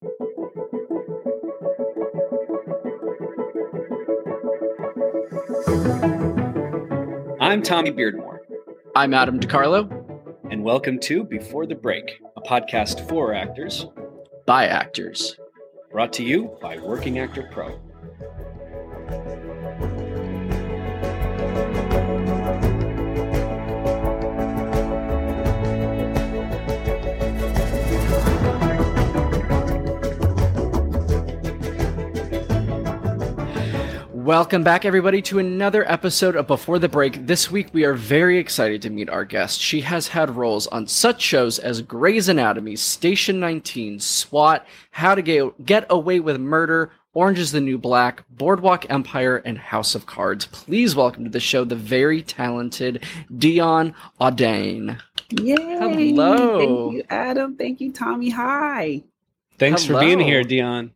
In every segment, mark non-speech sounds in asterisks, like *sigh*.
I'm Tommy Beardmore. I'm Adam DeCarlo. And welcome to Before the Break, a podcast for actors by actors. Brought to you by Working Actor Pro. Welcome back, everybody, to another episode of Before the Break. This week, we are very excited to meet our guest. She has had roles on such shows as Grey's Anatomy, Station 19, SWAT, How to Get, Get Away with Murder, Orange is the New Black, Boardwalk Empire, and House of Cards. Please welcome to the show the very talented Dionne Audain. Yay! Hello. Thank you, Adam. Thank you, Tommy. Hi. Thanks Hello. for being here, Dionne.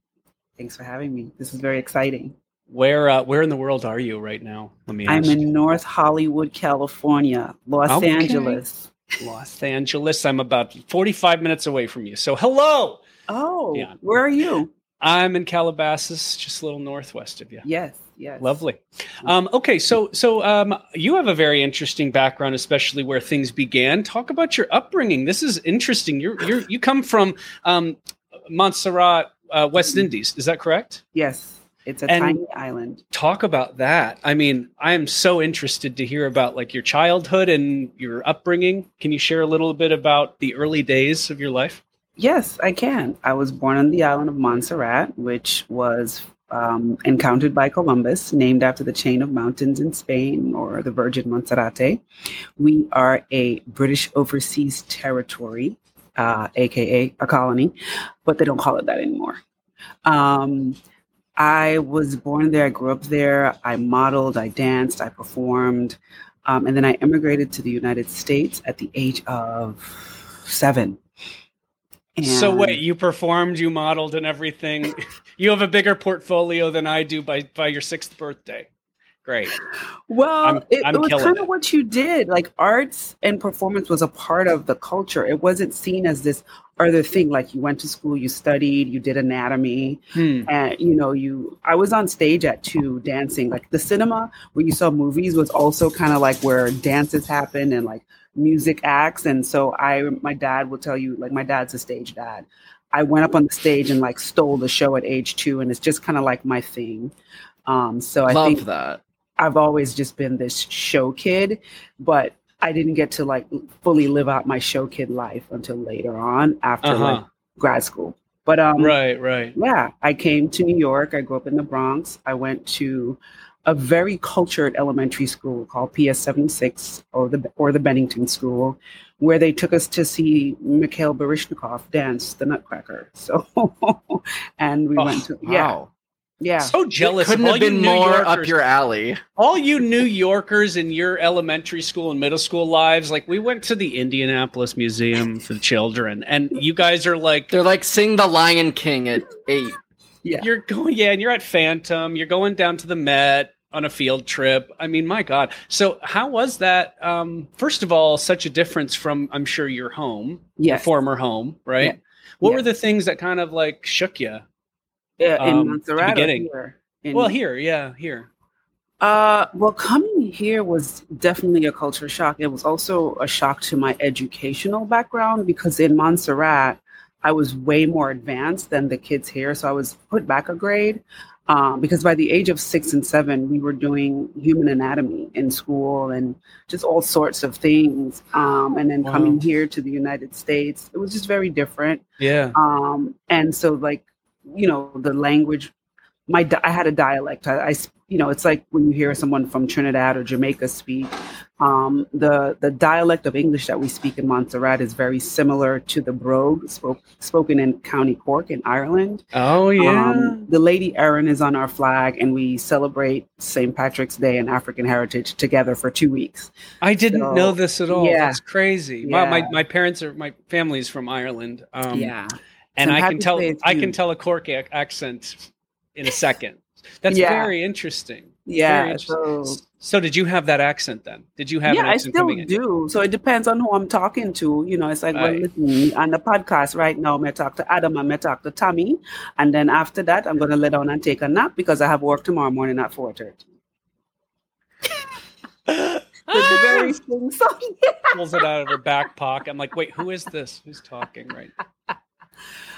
Thanks for having me. This is very exciting. Where uh, where in the world are you right now? Let me I'm in North Hollywood, California, Los Okay. Angeles. Los Angeles. I'm about 45 minutes away from you. So hello. Oh, Yeah. where are you? I'm in Calabasas, just a little northwest of you. Yes, yes. Lovely. Um, okay, so so um, you have a very interesting background, especially where things began. Talk about your upbringing. This is interesting. You're you're you come from um, Montserrat, uh, West Indies. Is that correct? Yes, it's a And- tiny island. Talk about that. I mean, I am so interested to hear about like your childhood and your upbringing. Can you share a little bit about the early days of your life? Yes, I can. I was born on the island of Montserrat, which was um, encountered by Columbus, named after the chain of mountains in Spain or the Virgin Monserrate. We are a British overseas territory, uh, aka a colony, but they don't call it that anymore. Um, I was born there. I grew up there. I modeled, I danced, I performed, um, and then I immigrated to the United States at the age of seven. So And- wait, you performed, you modeled, and everything. *laughs* you have a bigger portfolio than I do by by your sixth birthday. Great. Well, I'm- it, I'm it was killing kind it. of what you did. Like arts and performance was a part of the culture. It wasn't seen as this other thing. Like you went to school, you studied, you did anatomy, Hmm. and you know, you. I was on stage at two dancing. Like the cinema where you saw movies was also kind of like where dances happen and like music acts. And so I, my dad will tell you, like my dad's a stage dad. I went up on the stage and like stole the show at age two, and it's just kind of like my thing. Um, so I Love think that. I've always just been this show kid, but I didn't get to like fully live out my show kid life until later on after like Uh-huh. grad school. But um Right, right. yeah, I came to New York. I grew up in the Bronx. I went to a very cultured elementary school called PS 76 or the or the Bennington School, where they took us to see Mikhail Baryshnikov dance the Nutcracker. *laughs* So and we Oh, went to Wow. yeah. So jealous. Couldn't of all have you been New more up your alley. all you New Yorkers in your elementary school and middle school lives. Like we went to the Indianapolis Museum for the Children, and you guys are like, They're like sing the Lion King at eight. Yeah. you're going, yeah, and you're at Phantom. You're going down to the Met on a field trip. I mean, my God. So how was that? Um, first of all, such a difference from I'm sure your home, your former home, right? Yeah. What Yeah. were the things that kind of like shook you? Yeah, in um, Montserrat beginning. here? In- Well, here, yeah, here. Uh, well, coming here was definitely a culture shock. It was also a shock to my educational background because in Montserrat, I was way more advanced than the kids here. So I was put back a grade um, because by the age of six and seven, we were doing human anatomy in school and just all sorts of things. Um, and then Wow. coming here to the United States, it was just very different Yeah. um and so like you know the language my i had a dialect I you know it's like when you hear someone from trinidad or jamaica speak um the the dialect of english that we speak in montserrat is very similar to the brogue spoke, spoken in county cork in ireland Oh yeah. um, the lady erin is on our flag and we celebrate st patrick's day and african heritage together for two weeks I didn't So, know this at all. yeah. That's crazy. My, my my parents are my family's from Ireland. Um, yeah and I'm I can tell to say it's I can tell a Cork ac- accent in a second. That's Yeah. very interesting. Yeah. interesting. So So did you have that accent then? Did you have yeah, an I still coming in? do. So it depends on who I'm talking to. You know, it's like, well, Right. listen, on the podcast right now, I'm going to talk to Adam, I'm going to talk to Tommy. And then after that, I'm going to lay down and take a nap because I have work tomorrow morning at 4.30. With *laughs* the very sing song. *laughs* Pulls it out of her back pocket. I'm like, wait, who is this? Who's talking right?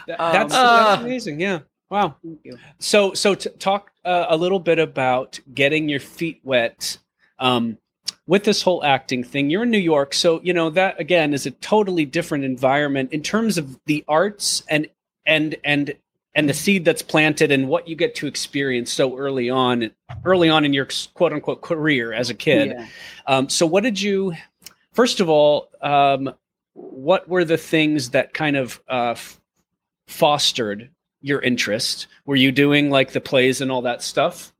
That- Um, that's, Uh. amazing. Yeah. Wow. Thank you. So, so to talk uh, a little bit about getting your feet wet um, with this whole acting thing. You're in New York, so you know that again is a totally different environment in terms of the arts and and and and the seed that's planted and what you get to experience so early on, early on in your quote unquote career as a kid. Yeah. Um, so, what did you? First of all, um, what were the things that kind of uh, f- fostered your interest? Were you doing like the plays and all that stuff?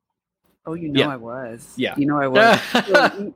Oh, you know Yeah. I was. Yeah. You know I *laughs* was.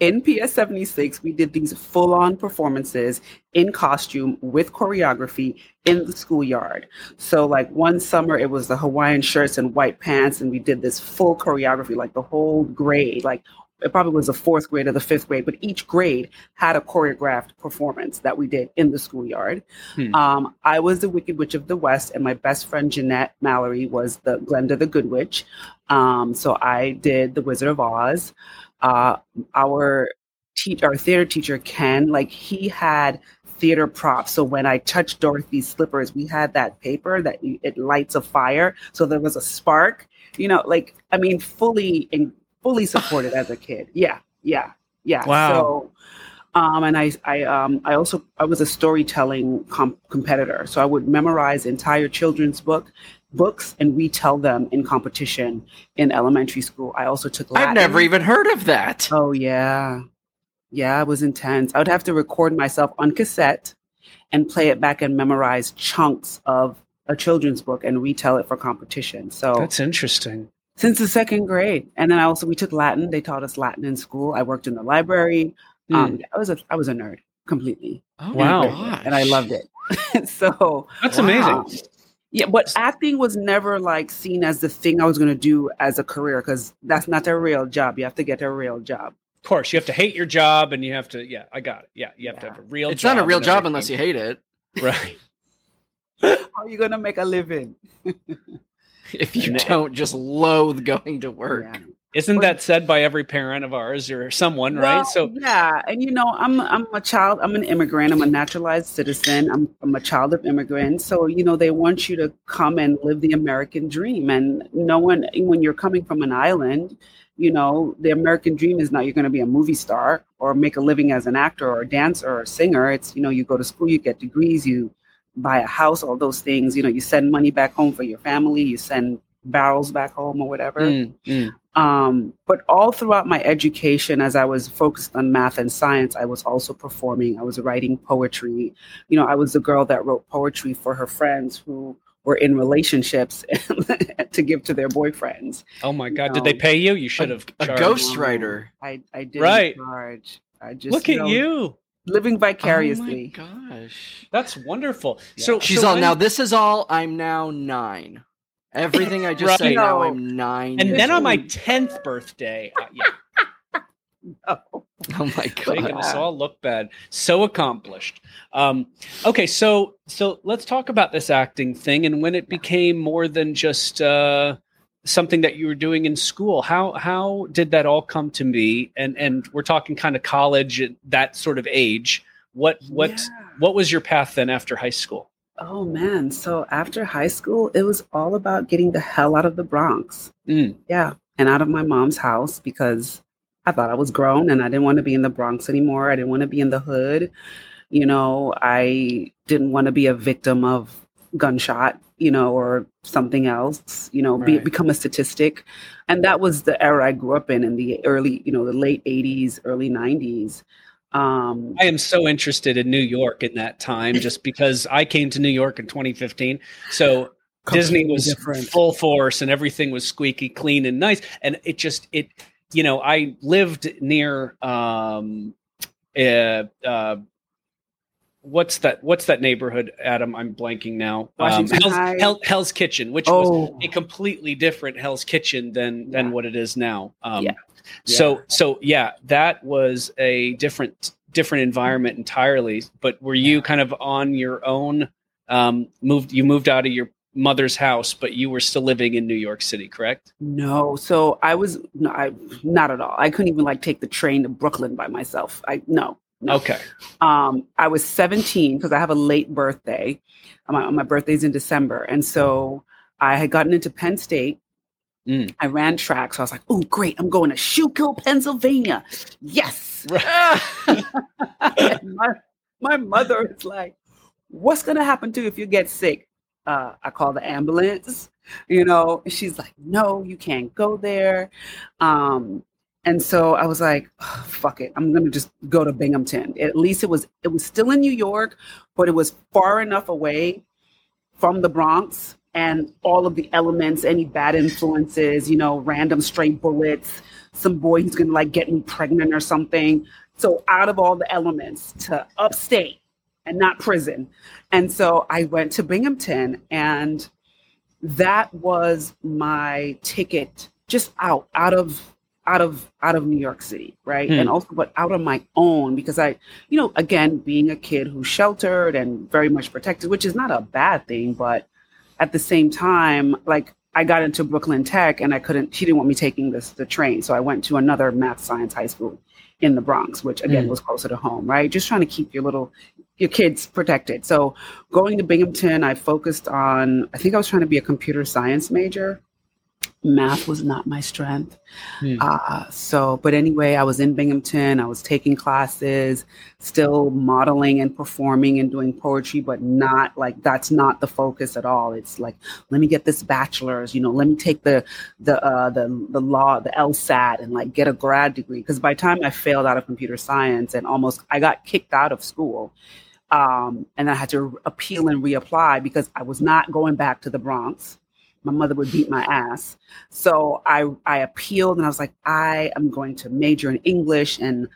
In PS 76, we did these full on performances in costume with choreography in the schoolyard. So, like one summer, it was the Hawaiian shirts and white pants, and we did this full choreography, like the whole grade. Like it probably was the fourth grade or the fifth grade, but each grade had a choreographed performance that we did in the schoolyard. Hmm. Um, I was the Wicked Witch of the West, and my best friend Jeanette Mallory was the Glenda the Good Witch. Um, so I did the Wizard of Oz. Uh, our teach our theater teacher Ken, like he had theater props. So when I touched Dorothy's slippers, we had that paper that it lights a fire. So there was a spark. You know, like I mean, fully and fully supported as a kid. Yeah, yeah, yeah. Wow. So, um, and I, I, um, I also I was a storytelling com- competitor. So I would memorize entire children's book books and retell them in competition in elementary school. I also took Latin. I've never even heard of that. Oh yeah. Yeah, it was intense. I would have to record myself on cassette and play it back and memorize chunks of a children's book and retell it for competition. So That's interesting. Since the second grade. And then I also we took Latin. They taught us Latin in school. I worked in the library. Um, I was a I was a nerd completely. Oh Wow. my gosh. And I loved it. *laughs* so That's Wow. amazing. yeah, but acting was never like seen as the thing I was gonna do as a career because that's not a real job. You have to get a real job. Of course, you have to hate your job, and you have to. Yeah, I got it. Yeah, you have to have a real. It's not a real job unless you hate it. Right. *laughs* How are you gonna make a living? *laughs* *laughs* If you And- don't just loathe going to work. Yeah. Isn't that said by every parent of ours or someone? right. So yeah, and you know, I'm I'm a child. I'm an immigrant. I'm a naturalized citizen. I'm I'm a child of immigrants. So you know, they want you to come and live the American dream. And no one, when you're coming from an island, you know, the American dream is not you're going to be a movie star or make a living as an actor or a dancer or a singer. It's you know, you go to school, you get degrees, you buy a house, all those things. You know, you send money back home for your family. You send barrels back home or whatever. Mm, mm. Um, but all throughout my education, as I was focused on math and science, I was also performing. I was writing poetry. You know, I was the girl that wrote poetry for her friends who were in relationships *laughs* to give to their boyfriends. oh my God! Did they pay you? You should have. a charged. ghost- Ghostwriter. I, I did Right. charge. I just Look at know, you. Living vicariously. Oh my gosh. That's wonderful. Yeah. So She's so all when- now. This is all. I'm now nine. Everything I just Right. say now. I'm nine. And years then on my tenth birthday, uh, yeah, *laughs* Oh, Oh my making god. us all look bad. So accomplished. Um, okay, so so let's talk about this acting thing and when it became more than just uh, something that you were doing in school. How how did that all come to be? And and we're talking kind of college, at that sort of age. What what yeah. what was your path then after high school? Oh man. So after high school, it was all about getting the hell out of the Bronx. Mm. Yeah. And out of my mom's house because I thought I was grown and I didn't want to be in the Bronx anymore. I didn't want to be in the hood. You know, I didn't want to be a victim of gunshot, you know, or something else, you know, be, become a statistic. And that was the era I grew up in, in the early, you know, the late 80s, early 90s. Um, I am so interested in New York in that time just because I came to New York in 2015. So Disney was different. full force and everything was squeaky clean and nice. And it just, it, you know, I lived near, um, uh, uh, what's that? What's that neighborhood, Adam? I'm blanking now. Um, Hell's, Hell, Hell's Kitchen, which Oh. was a completely different Hell's Kitchen than than Yeah. what it is now. Um, Yeah. So so yeah, that was a different different environment entirely. But were you kind of on your own? Um, moved you moved out of your mother's house, but you were still living in New York City, correct? No, so I was no, I not at all. I couldn't even like take the train to Brooklyn by myself. I no. Okay. Um, I was 17 because I have a late birthday. My, my birthday's in December, and so I had gotten into Penn State. Mm. I ran track, so I was like, "Oh, great! I'm going to Schuylkill, Pennsylvania." Yes. *laughs* *laughs* My, my mother is like, "What's gonna happen to you if you get sick?" Uh, I call the ambulance. You know, she's like, "No, you can't go there." Um, and so I was like, "Ugh, "Fuck it, I'm gonna just go to Binghamton." At least it was it was still in New York, but it was far enough away from the Bronx and all of the elements, any bad influences, you know, random stray bullets, some boy who's gonna like get me pregnant or something. So out of all the elements to upstate and not prison. And so I went to Binghamton and that was my ticket just out, out of out of out of New York City, right? Hmm. And also but out on my own because I, you know, again, being a kid who's sheltered and very much protected, which is not a bad thing, but at the same time, like I got into Brooklyn Tech and I couldn't she didn't want me taking this the train. So I went to another math science high school in the Bronx, which again Mm. was closer to home, right? Just trying to keep your little your kids protected. So going to Binghamton, I focused on I think I was trying to be a computer science major. Math was not my strength. Hmm. Uh, so, but anyway, I was in Binghamton. I was taking classes, still modeling and performing and doing poetry, but not like that's not the focus at all. It's like, let me get this bachelor's, you know, let me take the the uh, the the law, the LSAT, and like get a grad degree. Because by the time I failed out of computer science and almost I got kicked out of school, um, and I had to appeal and reapply because I was not going back to the Bronx. My mother would beat my ass. So I I appealed and I was like, I am going to major in English. And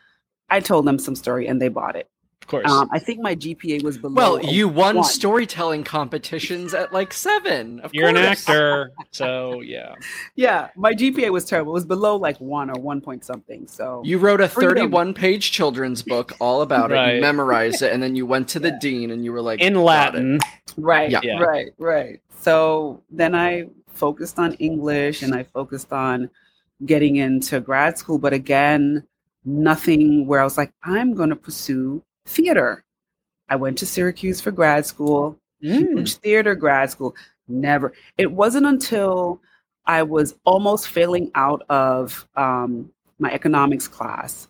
I told them some story and they bought it. Of course. Um, I think my GPA was below. Well, you won one. storytelling competitions at like seven. Of You're an actor, *laughs* so yeah. Yeah, my GPA was terrible. It was below like one or one point something. So You wrote a Freedom. 31 page children's book all about it. You memorized it, and then you went to the *laughs* dean and you were like, In Latin. Right, Yeah. Yeah. right, right. So then I focused on English and I focused on getting into grad school, but again, nothing where I was like, I'm going to pursue theater. I went to Syracuse for grad school, Mm. huge theater grad school. Never. It wasn't until I was almost failing out of um, my economics class,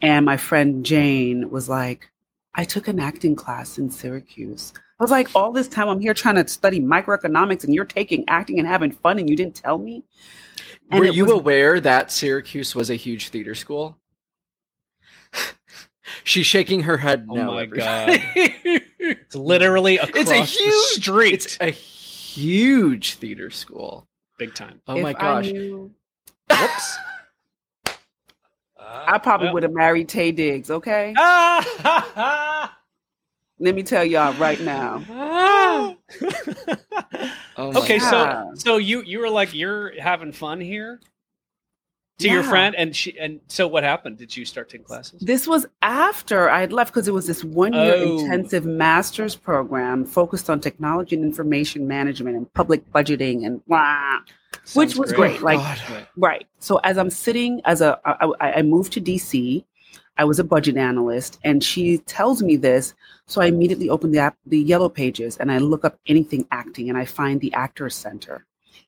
and my friend Jane was like, I took an acting class in Syracuse. I was like, all this time I'm here trying to study microeconomics, and you're taking acting and having fun, and you didn't tell me. And Were you was- aware that Syracuse was a huge theater school? *laughs* She's shaking her head Oh no. my everybody. *laughs* It's literally across *laughs* it's a the huge street. It's a huge theater school. big time. Oh if my I gosh. knew- Whoops. I probably uh, would have married Taye Diggs. Okay, have. Let me tell y'all right *laughs* now. Ah. Oh my okay, God. so so you you were like you're having fun here to your friend, and she and so what happened? Did you start taking classes? This was after I had left because it was this one year Oh. intensive master's program focused on technology and information management and public budgeting and blah. Which was great, oh, like- God. Right. So as I'm sitting as a, I, I I moved to DC. I was a budget analyst, and she tells me this. So I immediately open the app, the yellow pages, and I look up anything acting, and I find the Actors Center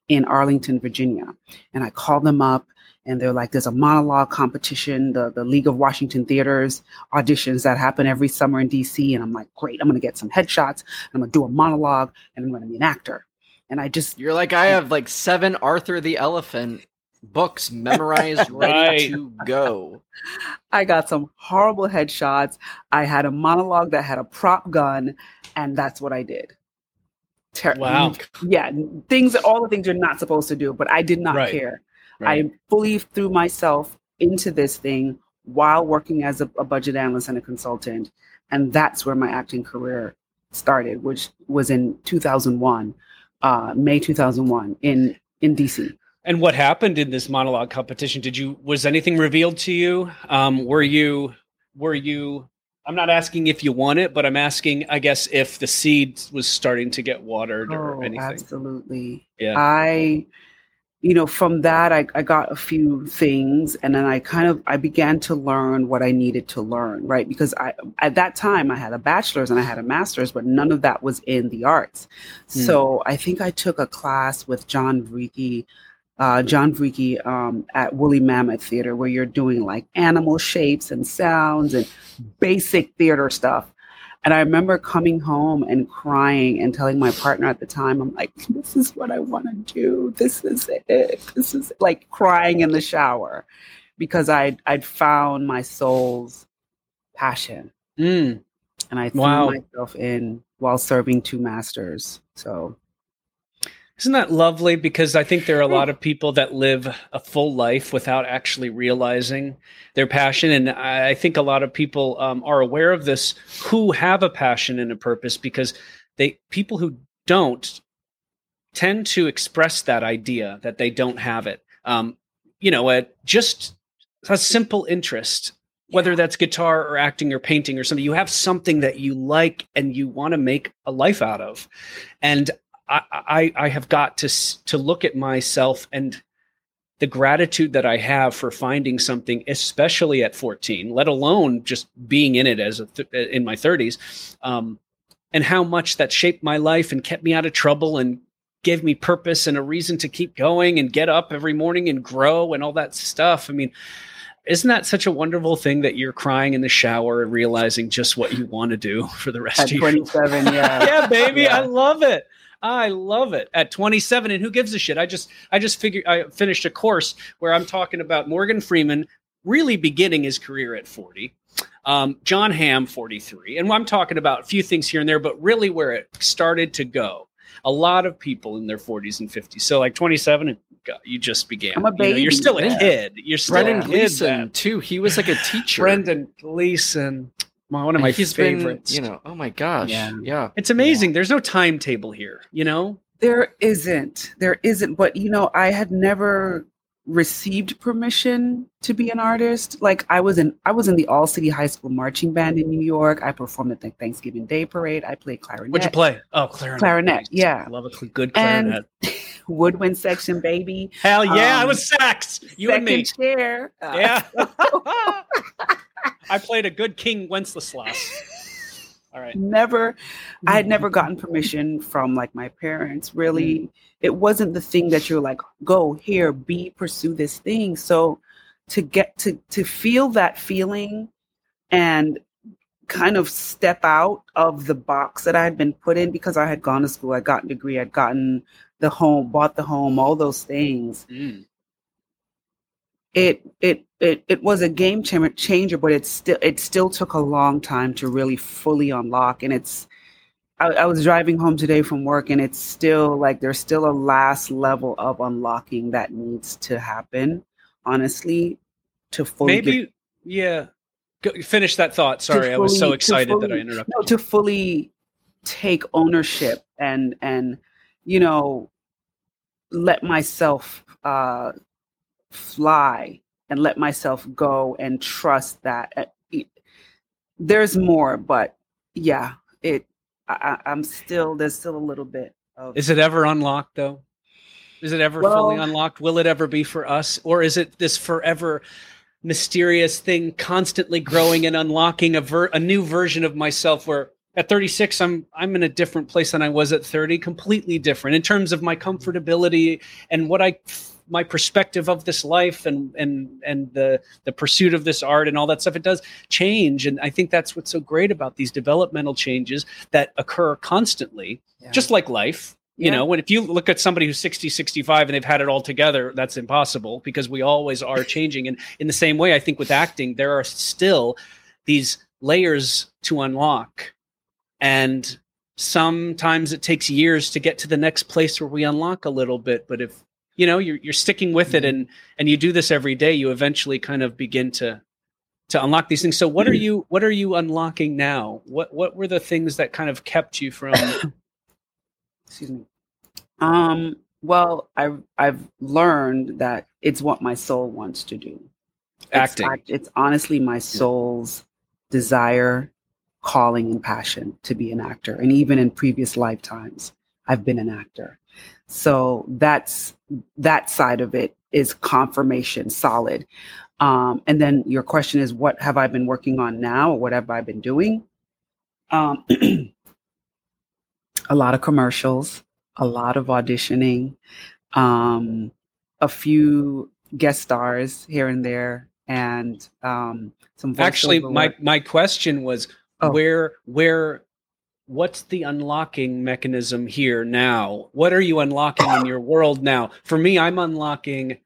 in Arlington, Virginia, and I call them up, and they're like, "There's a monologue competition, the the League of Washington Theaters auditions that happen every summer in DC," and I'm like, "Great! I'm going to get some headshots. I'm going to do a monologue, and I'm to be an actor." And I just You're like, I have like seven Arthur the Elephant books memorized, *laughs* ready Right. to go. I got some horrible headshots. I had a monologue that had a prop gun, and that's what I did. Ter- Wow. Yeah, things, all the things you're not supposed to do, but I did not Right. care. Right. I fully threw myself into this thing while working as a, a budget analyst and a consultant. and that's where my acting career started, which was in 2001, uh, May 2001 in in DC. And what happened in this monologue competition? Did you was anything revealed to you? Um, were you were you? I'm not asking if you won it, but I'm asking, I guess, if the seed was starting to get watered or Oh, anything. absolutely. Yeah. I, you know, from that I, I got a few things and then I kind of I began to learn what I needed to learn, right? Because I at that time I had a bachelor's and I had a master's, but none of that was in the arts. Hmm. So I think I took a class with John Vriki, uh, John Vriki um, at Woolly Mammoth Theater, where you're doing like animal shapes and sounds and basic theater stuff. And I remember coming home and crying and telling my partner at the time, I'm like, this is what I want to do. This is it. This is like crying in the shower because I'd, I'd found my soul's passion Mm. and I threw Wow. myself in while serving two masters. So Isn't that lovely? Because I think there are a lot of people that live a full life without actually realizing their passion, and I think a lot of people um, are aware of this who have a passion and a purpose because they people who don't tend to express that idea that they don't have it. Um, you know, a, just a simple interest, whether that's guitar or acting or painting or something. You have something that you like and you want to make a life out of, and I, I I have got to to look at myself and the gratitude that I have for finding something, especially at 14, let alone just being in it as a th- in my 30s, um, and how much that shaped my life and kept me out of trouble and gave me purpose and a reason to keep going and get up every morning and grow and all that stuff. I mean, isn't that such a wonderful thing that you're crying in the shower and realizing just what you want to do *laughs* for the rest at of your 27, *laughs* yeah. yeah, baby, Yeah. I love it. I love it. At 27, and who gives a shit? I just, I just figured I finished a course where I'm talking about Morgan Freeman really beginning his career at 40, um, Jon Hamm 43, and I'm talking about a few things here and there, but really where it started to go. A lot of people in their 40s and 50s. So like 27, and God, you just began. I'm a You know, you're baby, still a yeah. kid. You're still Brendan a kid. Gleeson man. too. He was like a teacher. Brendan Gleeson, one of my He's favorites. Been, you know, oh my gosh, Yeah. yeah. It's amazing. There's no timetable here, you know? There isn't. There isn't. But you know, I had never received permission to be an artist. Like I was in I was in the All City High School marching band in New York. I performed at the Thanksgiving Day parade. I played clarinet. What'd you play? Oh, clarinet. Clarinet, yeah. I love a cl- good And- clarinet. *laughs* Woodwind section, baby. Hell yeah, I um, was sax. You Second and me. chair. Uh, Yeah. *laughs* *laughs* I played a good King Wenceslas. All right. never i had never gotten permission from like my parents really it wasn't the thing that you're like go here be pursue this thing so to get to to feel that feeling and kind of step out of the box that i had been put in because i had gone to school i'd gotten a degree i'd gotten the home bought the home all those things Mm. it it it it was a game changer changer but it still it still took a long time to really fully unlock and it's I, I was driving home today from work and it's still like there's still a last level of unlocking that needs to happen honestly to fully get- Maybe, yeah. Go, finish that thought. Sorry, I was so fully- excited that I interrupted. no, to fully take ownership and and you know let myself uh fly and let myself go and trust that uh, there's more but yeah it I, i'm still there's still a little bit of Is it ever unlocked though? Is it ever fully unlocked? Will it ever be for us? Or is it this forever mysterious thing constantly growing and unlocking a ver- a new version of myself where at 36 I'm I'm in a different place than I was at 30, completely different in terms of my comfortability and what I my perspective of this life and and and the the pursuit of this art and all that stuff it does change and I think that's what's so great about these developmental changes that occur constantly Yeah. just like life you Yeah. know when if you look at somebody who's 60 65 and they've had it all together that's impossible because we always are *laughs* changing and in the same way i think with acting there are still these layers to unlock and sometimes it takes years to get to the next place where we unlock a little bit but if you know you're, you're sticking with it and and you do this every day you eventually kind of begin to to unlock these things. So what are you what are you unlocking now? What what were the things that kind of kept you from *coughs* excuse me. Um well, I've I've learned that it's what my soul wants to do. acting? It's, it's honestly my soul's desire, calling, and passion to be an actor. And even in previous lifetimes, I've been an actor. So that's that side of it is confirmation, solid. Um, and then your question is, what have I been working on now, or what have I been doing? Um, *clears throat* a lot of commercials, a lot of auditioning, um, a few guest stars here and there, and um, some. Actually, my my question was Oh. where where what's the unlocking mechanism here now? What are you unlocking in your world now? For me, I'm unlocking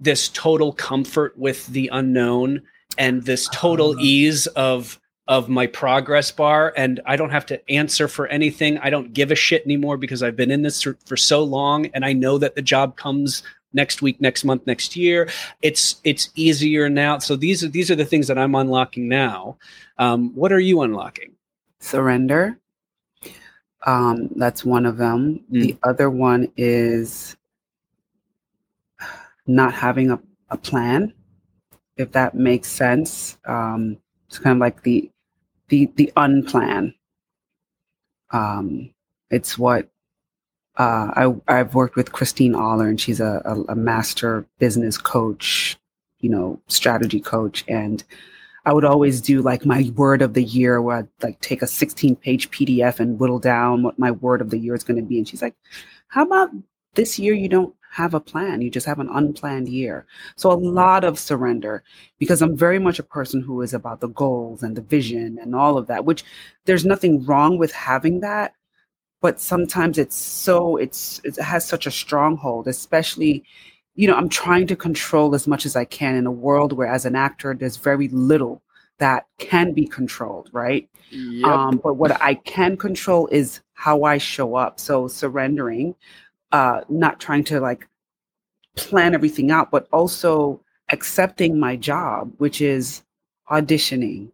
this total comfort with the unknown and this total Ah. ease of of my progress bar and I don't have to answer for anything. I don't give a shit anymore because I've been in this for, for so long and I know that the job comes next week, next month, next year. It's it's easier now. So these are these are the things that I'm unlocking now. Um, what are you unlocking? surrender. Um, that's one of them. Mm. The other one is not having a, a plan, if that makes sense. Um, it's kind of like the the the unplan. Um, it's what uh, I I've worked with Christine Aller, and she's a, a, a master business coach, you know, strategy coach, and I would always do like my word of the year where I'd like take a 16 page PDF and whittle down what my word of the year is going to be. And she's like, how about this year you don't have a plan? You just have an unplanned year. So a lot of surrender because I'm very much a person who is about the goals and the vision and all of that, which there's nothing wrong with having that. But sometimes it's so, it's, it has such a stronghold, especially you know, I'm trying to control as much as I can in a world where, as an actor, there's very little that can be controlled, right? Yep. Um, but what I can control is how I show up. So surrendering, uh, not trying to like plan everything out, but also accepting my job, which is auditioning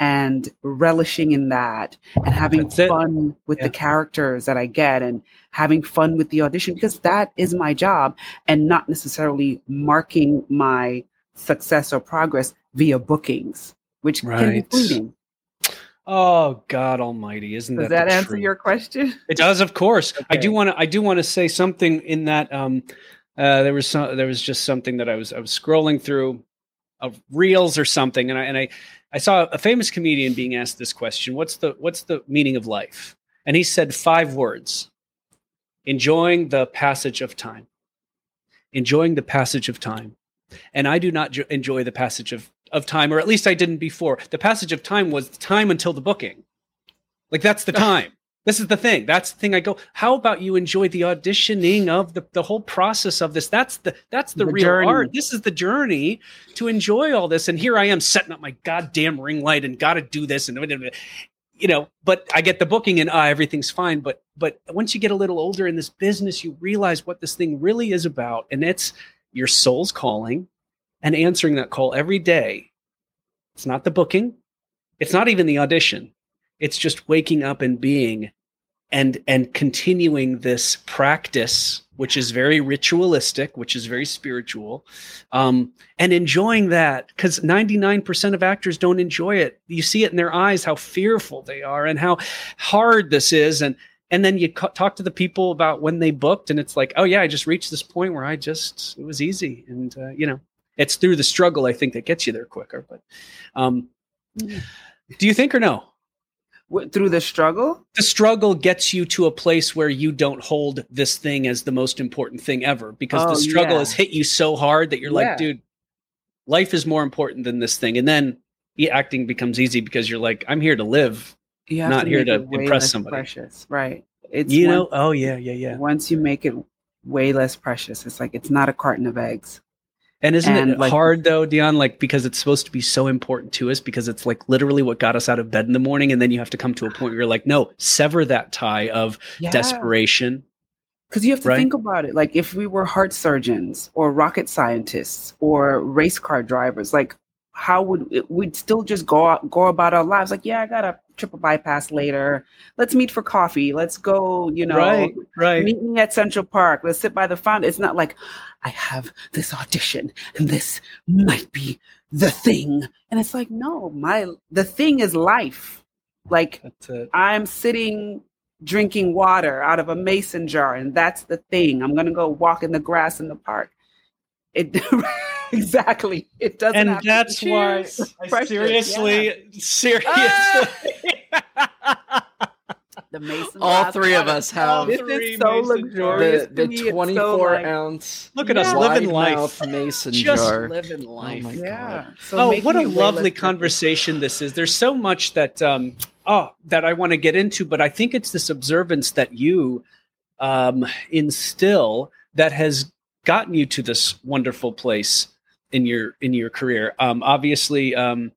and relishing in that and having That's it. fun with Yeah. the characters that I get and having fun with the audition because that is my job and not necessarily marking my success or progress via bookings, which can be Right. fleeting. Oh God Almighty! Isn't Does that that answer truth? your question? It does, of course. *laughs* I do want to. I do want to say something in that. Um, uh, there was some. There was just something that I was. I was scrolling through, of reels or something, and I and I, I saw a famous comedian being asked this question. What's the What's the meaning of life? And he said five words: enjoying the passage of time. Enjoying the passage of time. And I do not jo- enjoy the passage of of time, or at least I didn't before. The passage of time was the time until the booking. Like that's the *laughs* time. This is the thing. That's the thing. I go. How about you enjoy the auditioning of the the whole process of this? That's the that's the, The real journey. art. This is the journey to enjoy all this. And here I am setting up my goddamn ring light and got to do this and you know. But I get the booking and ah, everything's fine. But but once you get a little older in this business, you realize what this thing really is about, and it's your soul's calling and answering that call every day. It's not the booking. It's not even the audition it's just waking up and being and and continuing this practice which is very ritualistic which is very spiritual um, and enjoying that because 99% of actors don't enjoy it. You see it in their eyes how fearful they are and how hard this is and and then you co- talk to the people about when they booked and it's like oh yeah i just reached this point where i just it was easy and uh, you know it's through the struggle i think that gets you there quicker but um, do you think or no Through the struggle? the struggle gets you to a place where you don't hold this thing as the most important thing ever because Oh, the struggle yeah. has hit you so hard that you're Yeah. like, dude, life is more important than this thing. And then acting becomes easy because you're like, I'm here to live. You Not here to impress somebody. Precious, right? It's you once- know? Oh yeah, yeah, yeah. Once you make it way less precious, it's like it's not a carton of eggs. And isn't And, it like- hard though, Dionne? Like because it's supposed to be so important to us because it's like literally what got us out of bed in the morning, and then you have to come to a point where you're like, no, sever that tie of Yeah. desperation. Because you have to Right. think about it. Like if we were heart surgeons or rocket scientists or race car drivers, like how would it, we'd still just go out, go about our lives like yeah i got a triple bypass later. Let's meet for coffee. Let's go you know right, right. meet me at central park. Let's sit by the fountain. It's not like i have this audition and this might be the thing. And it's like no my the thing is life. Like i'm sitting drinking water out of a mason jar and that's the thing. I'm gonna go walk in the grass in the park it *laughs* exactly. It doesn't. And that's why *laughs* I seriously, yeah. seriously. the Mason. All three of us have. This is so luxurious. The, the twenty-four so like, ounce. Look at us living life. Mason Just jar. living oh life. Oh yeah. So oh, what a lovely conversation this is. There's so much that um oh that I want to get into, but I think it's this observance that you um instill that has gotten you to this wonderful place in your in your career. Um, obviously, um,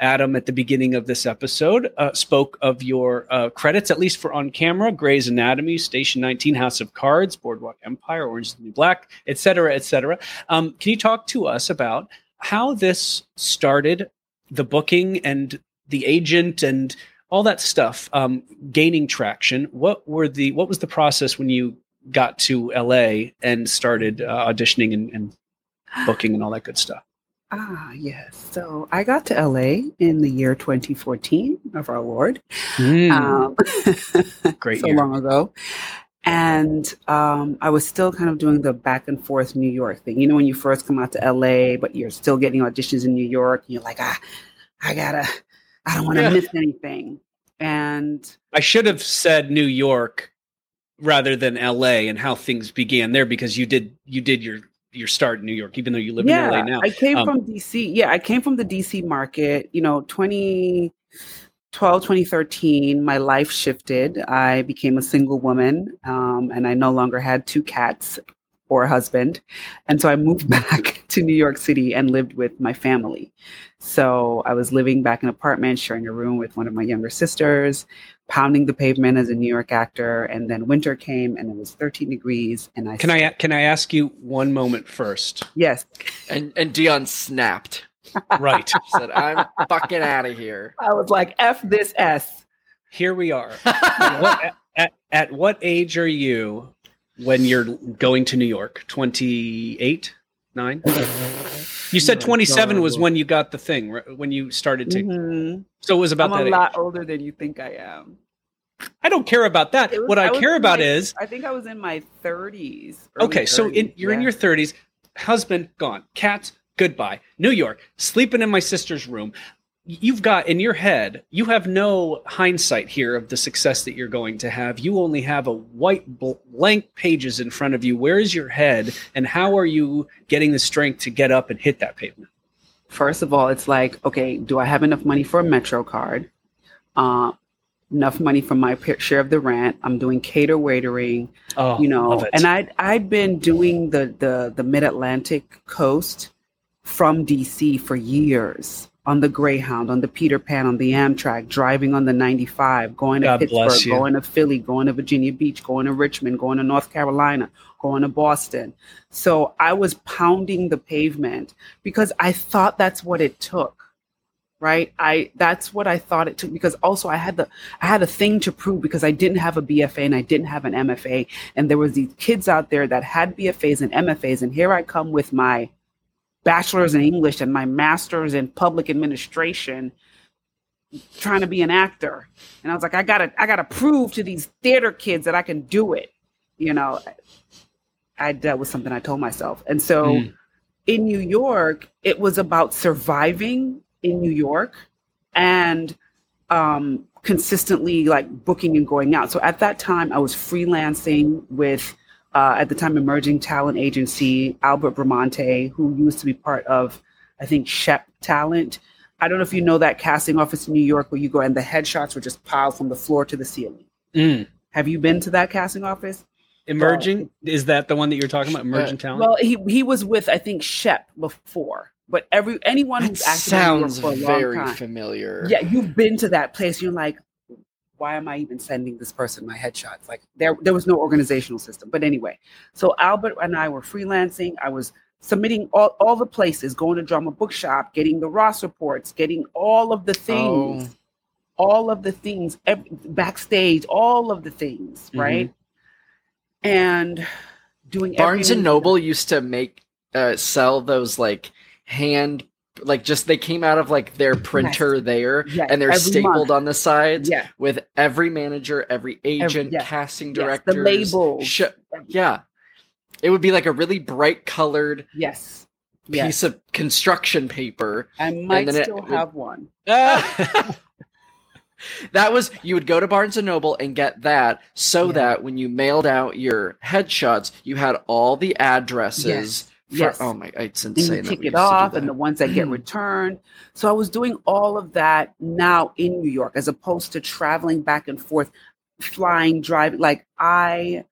Adam at the beginning of this episode uh, spoke of your uh, credits, at least for on camera: Grey's Anatomy, Station 19, House of Cards, Boardwalk Empire, Orange is the New Black, etc., etc. Um, can you talk to us about how this started, the booking and the agent and all that stuff um, gaining traction? What were the what was the process when you got to LA and started uh, auditioning and, and *gasps* booking and all that good stuff? Ah, yes. So I got to LA in the year 2014 of our Lord. Mm. Um, *laughs* Great so year. long ago. And um, I was still kind of doing the back and forth New York thing. You know, when you first come out to LA, but you're still getting auditions in New York, and you're like, ah, I gotta, I don't want to yeah. miss anything. And I should have said New York rather than LA and how things began there because you did you did your your start in New York, even though you live yeah, in LA now. I came um, from DC. Yeah, I came from the DC market. You know, 2012, 2013, my life shifted. I became a single woman um, and I no longer had two cats or a husband. And so I moved *laughs* back to New York City and lived with my family. So I was living back in an apartment, sharing a room with one of my younger sisters pounding the pavement as a New York actor, and then winter came and it was 13 degrees. And I can I can I ask you one moment first? Yes. And and Dionne snapped. Right. *laughs* Said, "I'm fucking out of here." I was like, "F this S." Here we are. *laughs* what, at, at what age are you when you're going to New York? 28, nine. You said 27 was when you got the thing, when you started to. Mm-hmm. So it was about I'm that. a lot age. older than you think I am. I don't care about that. Was, what I, I care about my, is. I think I was in my 30s. Okay, 30s, so in, you're yeah. in your 30s. Husband gone. Cats goodbye. New York, sleeping in my sister's room you've got in your head, you have no hindsight here of the success that you're going to have. You only have a white blank pages in front of you. Where is your head, and how are you getting the strength to get up and hit that pavement? First of all, it's like, okay, do I have enough money for a Metro card? Uh, enough money for my share of the rent. I'm doing cater waitering, oh, you know, and I I'd been doing the the the Mid Atlantic coast from DC for years on the Greyhound, on the Peter Pan, on the Amtrak, driving on the 95, going to Pittsburgh, going to Philly, going to Virginia Beach, going to Richmond, going to North Carolina, going to Boston. So I was pounding the pavement because I thought that's what it took. Right. I that's what I thought it took because also I had the I had a thing to prove because I didn't have a BFA and I didn't have an MFA. And there was these kids out there that had BFAs and MFAs. And here I come with my bachelor's in English and my master's in public administration trying to be an actor. And I was like, I gotta, I gotta prove to these theater kids that I can do it. You know, I that was something I told myself. And so mm. in New York, it was about surviving in New York and um, consistently like booking and going out. So at that time, I was freelancing with uh, at the time emerging talent agency, Albert Bramante, who used to be part of, I think, Shep Talent. I don't know if you know that casting office in New York where you go and the headshots were just piled from the floor to the ceiling. Mm. Have you been to that casting office? Emerging is that the one that you're talking about? Emerging uh, talent. Well, he he was with I think Shep before, but every anyone that who's acted sounds for a very long time, familiar. Yeah, you've been to that place. You're like, why am I even sending this person my headshots? Like there, there was no organizational system. But anyway, so Albert and I were freelancing. I was submitting all, all the places, going to drama bookshop, getting the Ross reports, getting all of the things, oh. all of the things every, backstage, all of the things, mm-hmm. right? And doing Barnes and Noble used to make uh, sell those like hand like just they came out of like their printer yes. there yes. and they're every stapled month. on the sides yeah. with every manager every agent every, casting director the labels sh- yeah it would be like a really bright colored yes piece yes. of construction paper i might still it, have one *laughs* that was you would go to Barnes and Noble and get that so yeah. that when you mailed out your headshots, you had all the addresses yes. For, yes. Oh my, it's insane. And you take it off, and the ones that get *clears throat* returned. So I was doing all of that now in New York, as opposed to traveling back and forth, flying, driving. Like I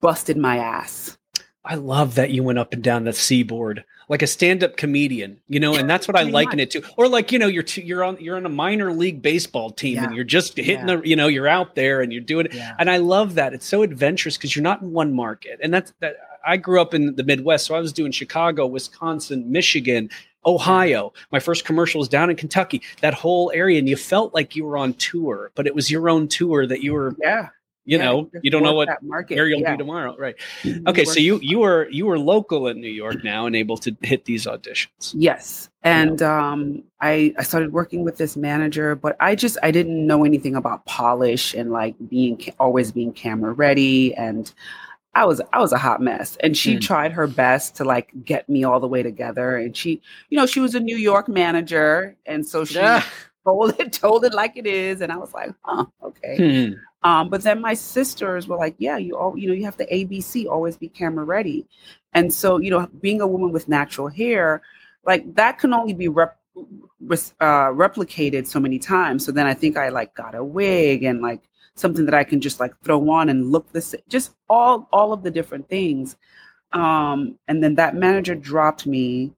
busted my ass. I love that you went up and down the seaboard like a stand-up comedian, you know, and that's what I liken it to. Or like, you know, you're t- you're on you're on a minor league baseball team yeah. and you're just hitting yeah. the, you know, you're out there and you're doing it. Yeah. And I love that. It's so adventurous because you're not in one market. And that's that I grew up in the Midwest, so I was doing Chicago, Wisconsin, Michigan, Ohio. My first commercial was down in Kentucky. That whole area, and you felt like you were on tour, but it was your own tour that you were. Yeah. You yeah, know, you don't know what market. where you'll yeah. be tomorrow, right? Okay, so you you were you were local in New York now and able to hit these auditions. Yes, and um, I I started working with this manager, but I just I didn't know anything about polish and like being always being camera ready and I was I was a hot mess. And she mm. tried her best to like get me all the way together. And she, you know, she was a New York manager. And so she yeah. *laughs* told it, told it like it is. And I was like, huh, okay. Mm. Um, but then my sisters were like, yeah, you all, you know, you have to ABC, always be camera ready. And so, you know, being a woman with natural hair, like that can only be rep- uh, replicated so many times. So then I think I like got a wig and like something that I can just like throw on and look this just all all of the different things. Um, and then that manager dropped me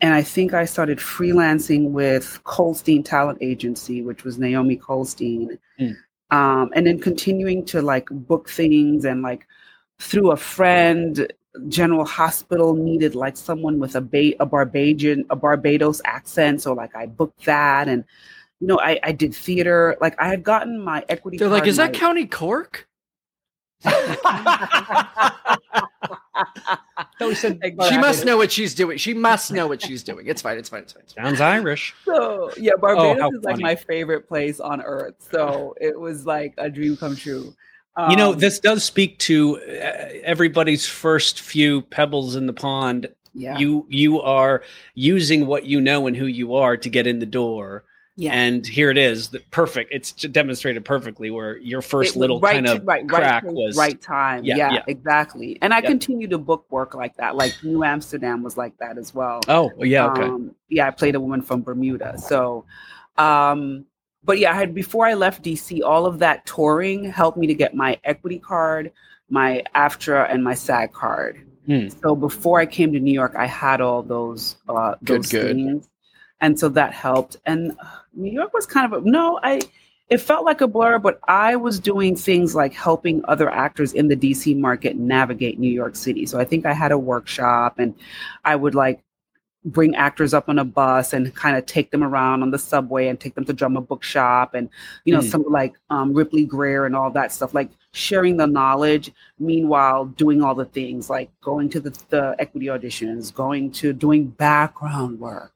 and I think I started freelancing with Colstein Talent Agency, which was Naomi Colstein. Mm. Um, and then continuing to like book things and like through a friend, General Hospital needed like someone with a, ba- a Barbadian, a Barbados accent. So like I booked that and you know, I, I did theater. Like I had gotten my equity. They're like, is that County Cork? *laughs* she said she must know what she's doing. She must know what she's doing. It's fine. It's fine. It's fine. It's fine. Sounds Irish. So yeah, Barbados oh, is like my favorite place on earth. So it was like a dream come true. Um, you know, um, this does speak to uh, everybody's first few pebbles in the pond. Yeah. You you are using what you know and who you are to get in the door yeah. And here it is, the perfect. It's demonstrated perfectly where your first little right kind of right, crack right, was right time. Yeah, yeah, yeah. exactly. And I yeah. continue to book work like that. Like New Amsterdam was like that as well. Oh, yeah, okay. Um, yeah, I played a woman from Bermuda. So, um, but yeah, I had before I left DC, all of that touring helped me to get my equity card, my AFTRA, and my SAG card. Hmm. So before I came to New York, I had all those uh, those good, things. Good and so that helped. And uh, New York was kind of a, no, I it felt like a blur, but I was doing things like helping other actors in the DC market navigate New York City. So I think I had a workshop and I would like bring actors up on a bus and kind of take them around on the subway and take them to drama bookshop and you know mm. some like um, Ripley-Grier and all that stuff like sharing the knowledge meanwhile doing all the things like going to the, the equity auditions going to doing background work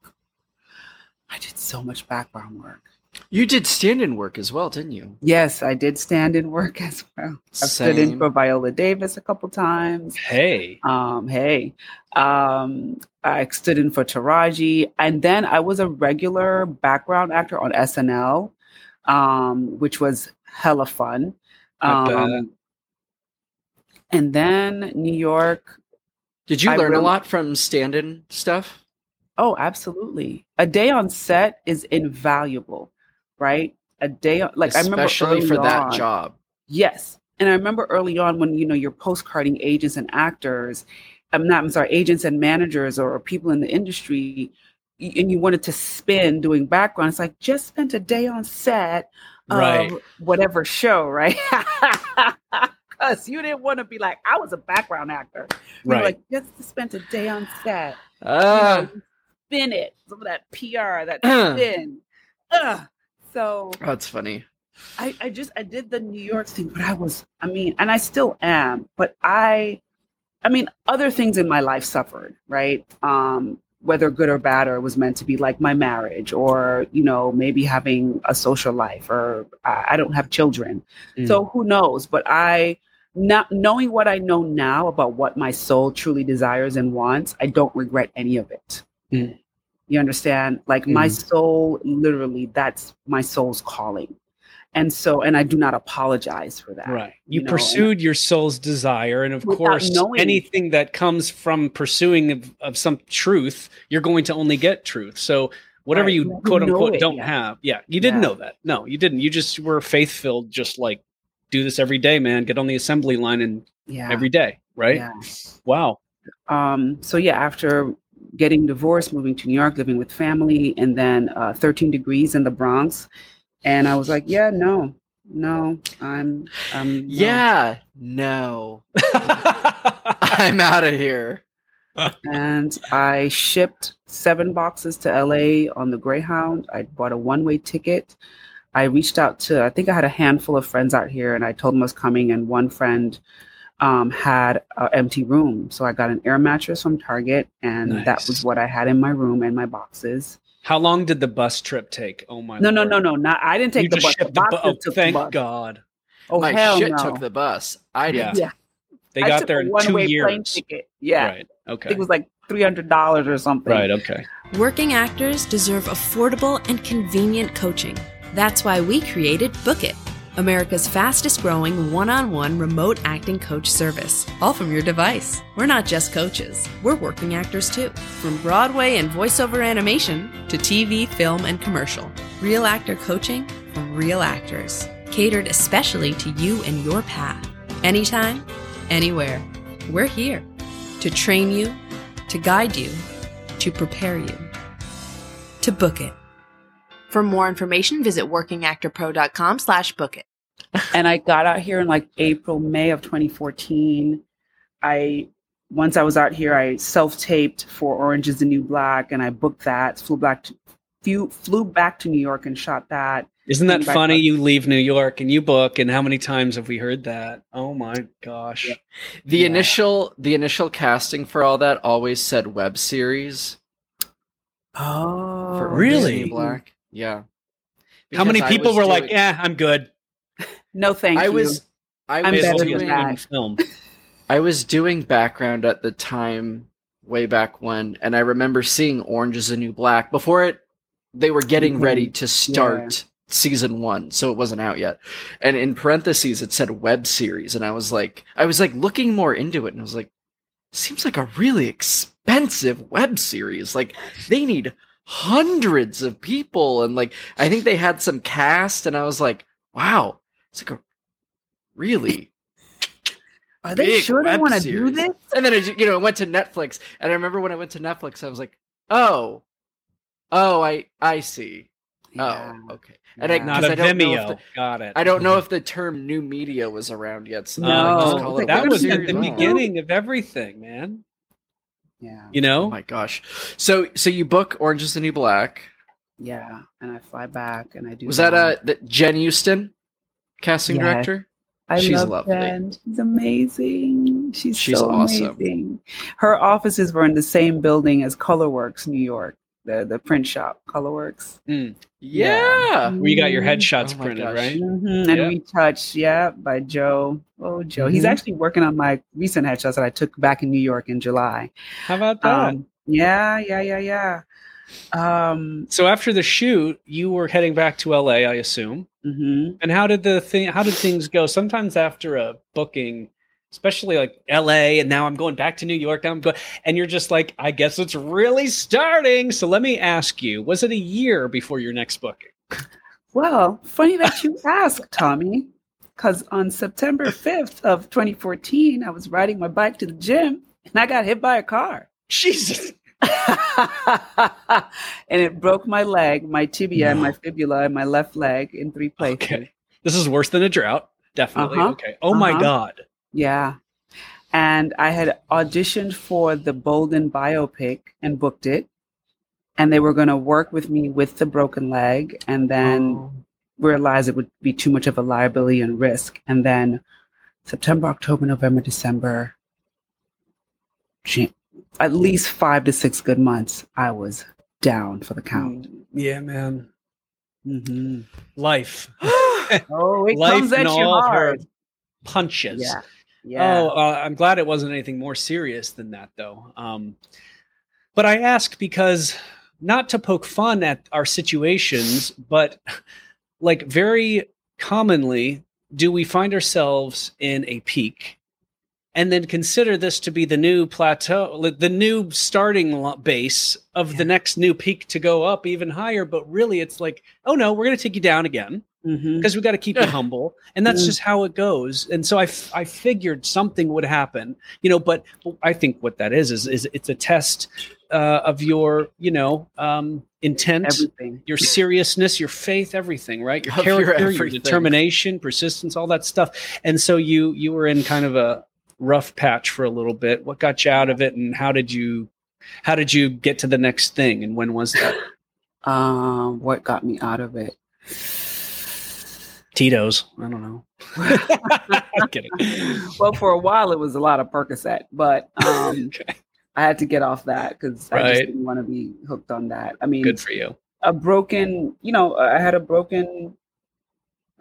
I did so much background work. You did stand-in work as well, didn't you? Yes, I did stand-in work *laughs* as well. I've stood in for Viola Davis a couple times. Hey, um, hey, um, I stood in for Taraji, and then I was a regular background actor on SNL, um, which was hella fun. Um, and then New York. Did you learn really, a lot from stand-in stuff? Oh, absolutely. A day on set is invaluable, right? A day like especially I remember for that job. Yes. And I remember early on when you know you're postcarding agents and actors, I'm not I'm sorry, agents and managers or people in the industry and you wanted to spend doing background. It's like just spent a day on set of right. whatever show, right? *laughs* Because You didn't want to be like, I was a background actor. You Right. like just spent a day on set. You Ah, know, you spin it. Some of that PR, that *clears throat* spin. Ugh. So that's funny. I, I just I did the New York thing, but I was I mean, and I still am, but I I mean, other things in my life suffered, right? Um, whether good or bad, or it was meant to be like my marriage, or you know, maybe having a social life, or I, I don't have children, so who knows? But I, not knowing what I know now about what my soul truly desires and wants, I don't regret any of it. Mm. You understand? Like my Mhm. soul, literally, that's my soul's calling, and so, and I do not apologize for that. Right. You, you know, and- pursued your soul's desire. And of course, knowing. anything that comes from pursuing of, of some truth, you're going to only get truth. So whatever Right. you quote unquote it don't have. Yeah. You didn't Yeah. know that. No, you didn't. You just were faith filled, just like do this every day, man. Get on the assembly line and Yeah. every day. Right. Wow. um, so yeah, after getting divorced, moving to New York, living with family, and then uh, 13 degrees in the Bronx, and I was like, yeah, no, no, I'm, um, Yeah, no, *laughs* I'm out of here. and I shipped seven boxes to LA on the Greyhound. I bought a one-way ticket. I reached out to, I think I had a handful of friends out here, and I told them I was coming, and one friend um, had an empty room. So I got an air mattress from Target, and that was what I had in my room and my boxes. How long did the bus trip take? Oh my No, no, Lord. no, no, not. I didn't take You the bus. The bu- oh, took the thank bus. God. Oh My hell shit no! took the bus. I Yeah. did. yeah, They I got took there a in two one-way plane ticket. Yeah, Right. I Okay. think it was like three hundred dollars or something. Right. Okay. Working actors deserve affordable and convenient coaching. That's why we created Book It, America's fastest growing one on one remote acting coach service, all from your device. We're not just coaches, we're working actors too. From Broadway and voiceover animation to TV, film, and commercial. Real actor coaching from real actors, catered especially to you and your path. Anytime, anywhere. We're here to train you, to guide you, to prepare you, to book it. For more information, visit workingactorpro.com slash book it. And I got out here in like April, May of 2014. I once I was out here, I self-taped for Orange is the New Black, and I booked that. Flew back to flew, flew back to New York and shot that. Isn't that funny? up. You leave New York and you book, and how many times have we heard that? Oh my gosh. Yeah. The Yeah. initial the initial casting for all that always said web series Oh, for Really? Black. Yeah. How many people was were like, doing- "Yeah, I'm good." No, thank I you. was I I'm was better Basically, than doing that. film. I was doing background at the time way back when and I remember seeing Orange is the New Black before it they were getting Mhm. ready to start season 1 so it wasn't out yet. And in parentheses it said web series and I was like I was like looking more into it and I was like seems like a really expensive web series. Like they need hundreds of people and like I think they had some cast and I was like wow it's like a really Are they big sure they want to do this? and then I, you know, went to Netflix, and I remember when I went to Netflix, I was like, "Oh, oh, I, I see. Yeah. Oh, okay." And I, Yeah. Not 'cause a I don't know if Vimeo. the- Got it. I don't know if the term new media was around yet. So No, I just call it a that that was at the Oh. beginning of everything, man. Yeah, You Oh know, my gosh! So, so you book Orange Is the New Black? yeah, and I fly back and I do. Was that uh the Jen Euston, casting Yes. director? I She's love lovely. Jen. She's amazing. She's, She's so awesome. amazing. Her offices were in the same building as Colorworks, New York, the the print shop, Colorworks. Yeah. where you got your Mhm. headshots Oh printed, gosh. right? Mhm, And Yeah. retouched, yeah, by Joe. Oh, Joe. He's Mhm. actually working on my recent headshots that I took back in New York in July. How about that? Um, yeah, yeah, yeah, yeah. Um, so after the shoot, you were heading back to LA, I assume. Mhm. And how did the thing? How did things go? Sometimes after a booking, especially like LA, and now I'm going back to New York. I'm going, and you're just like, I guess it's really starting. So let me ask you: Was it a year before your next booking? Well, funny that you ask, Tommy, because on September *laughs* 5th of 2014, I was riding my bike to the gym and I got hit by a car. Jesus. *laughs* and it broke my leg, my tibia, and No. my fibula, and my left leg in three places. Okay, this is worse than a drought. Definitely. Uh-huh. Okay. Oh my Uh-huh. God. Yeah. And I had auditioned for the Bolden biopic and booked it. And they were going to work with me with the broken leg and then Oh. realized it would be too much of a liability and risk. And then September, October, November, December, Jan- at least five to six good months, I was down for the count. Yeah, man. Mhm. Life. *gasps* *laughs* Oh, it Life comes at and you all her punches. Yeah. Yeah. Oh, uh, I'm glad it wasn't anything more serious than that, though. Um, but I ask because not to poke fun at our situations, but like very commonly, do we find ourselves in a peak and then consider this to be the new plateau, the new starting base of the next new peak to go up even higher? But really, it's like, oh no, we're going to take you down again because we got to keep you humble and that's Mm. just how it goes and so I, f- I figured something would happen you know but i think what that is is, is it's a test uh, of your you know um, intent Everything. your seriousness your faith everything right your Of character your, everything. determination persistence all that stuff and so you you were in kind of a rough patch for a little bit. What got you out of it and how did you how did you get to the next thing and when was that? Um, what got me out of it? tito's. I don't know. I'm *laughs* kidding. Well, for a while it was a lot of Percocet, but *laughs* um, okay. I had to get off that because I just didn't want to be hooked on that. I mean, good for you. a broken, you know, I had a broken.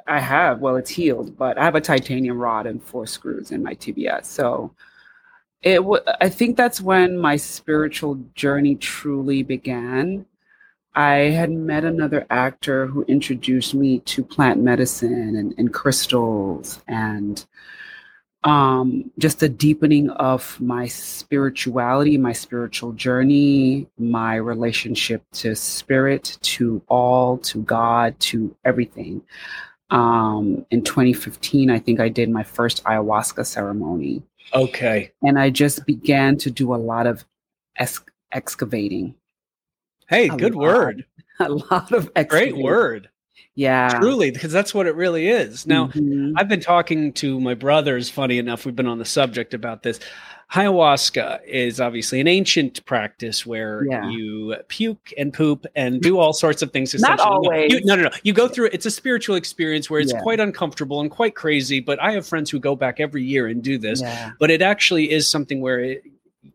I have, well, it's healed, but I have a titanium rod and four screws in my TBS. So it, w- I think that's when my spiritual journey truly began. I had met another actor who introduced me to plant medicine and, and crystals and um, just a deepening of my spirituality, my spiritual journey, my relationship to spirit, to all, to God, to everything. Um, in 2015, I think I did my first ayahuasca ceremony, Okay. and I just began to do a lot of es- excavating. Hey, A good lot. word. *laughs* A lot of excavating. Great word. Yeah. Truly, because that's what it really is. Now, Mhm. I've been talking to my brothers, funny enough, we've been on the subject about this. Ayahuasca is obviously an ancient practice where Yeah. you puke and poop and do all sorts of things. *laughs* Not essentially. No, always. you- No, no, no. You go through it. It's a spiritual experience where it's Yeah. quite uncomfortable and quite crazy. But I have friends who go back every year and do this. yeah. but it actually is something where it,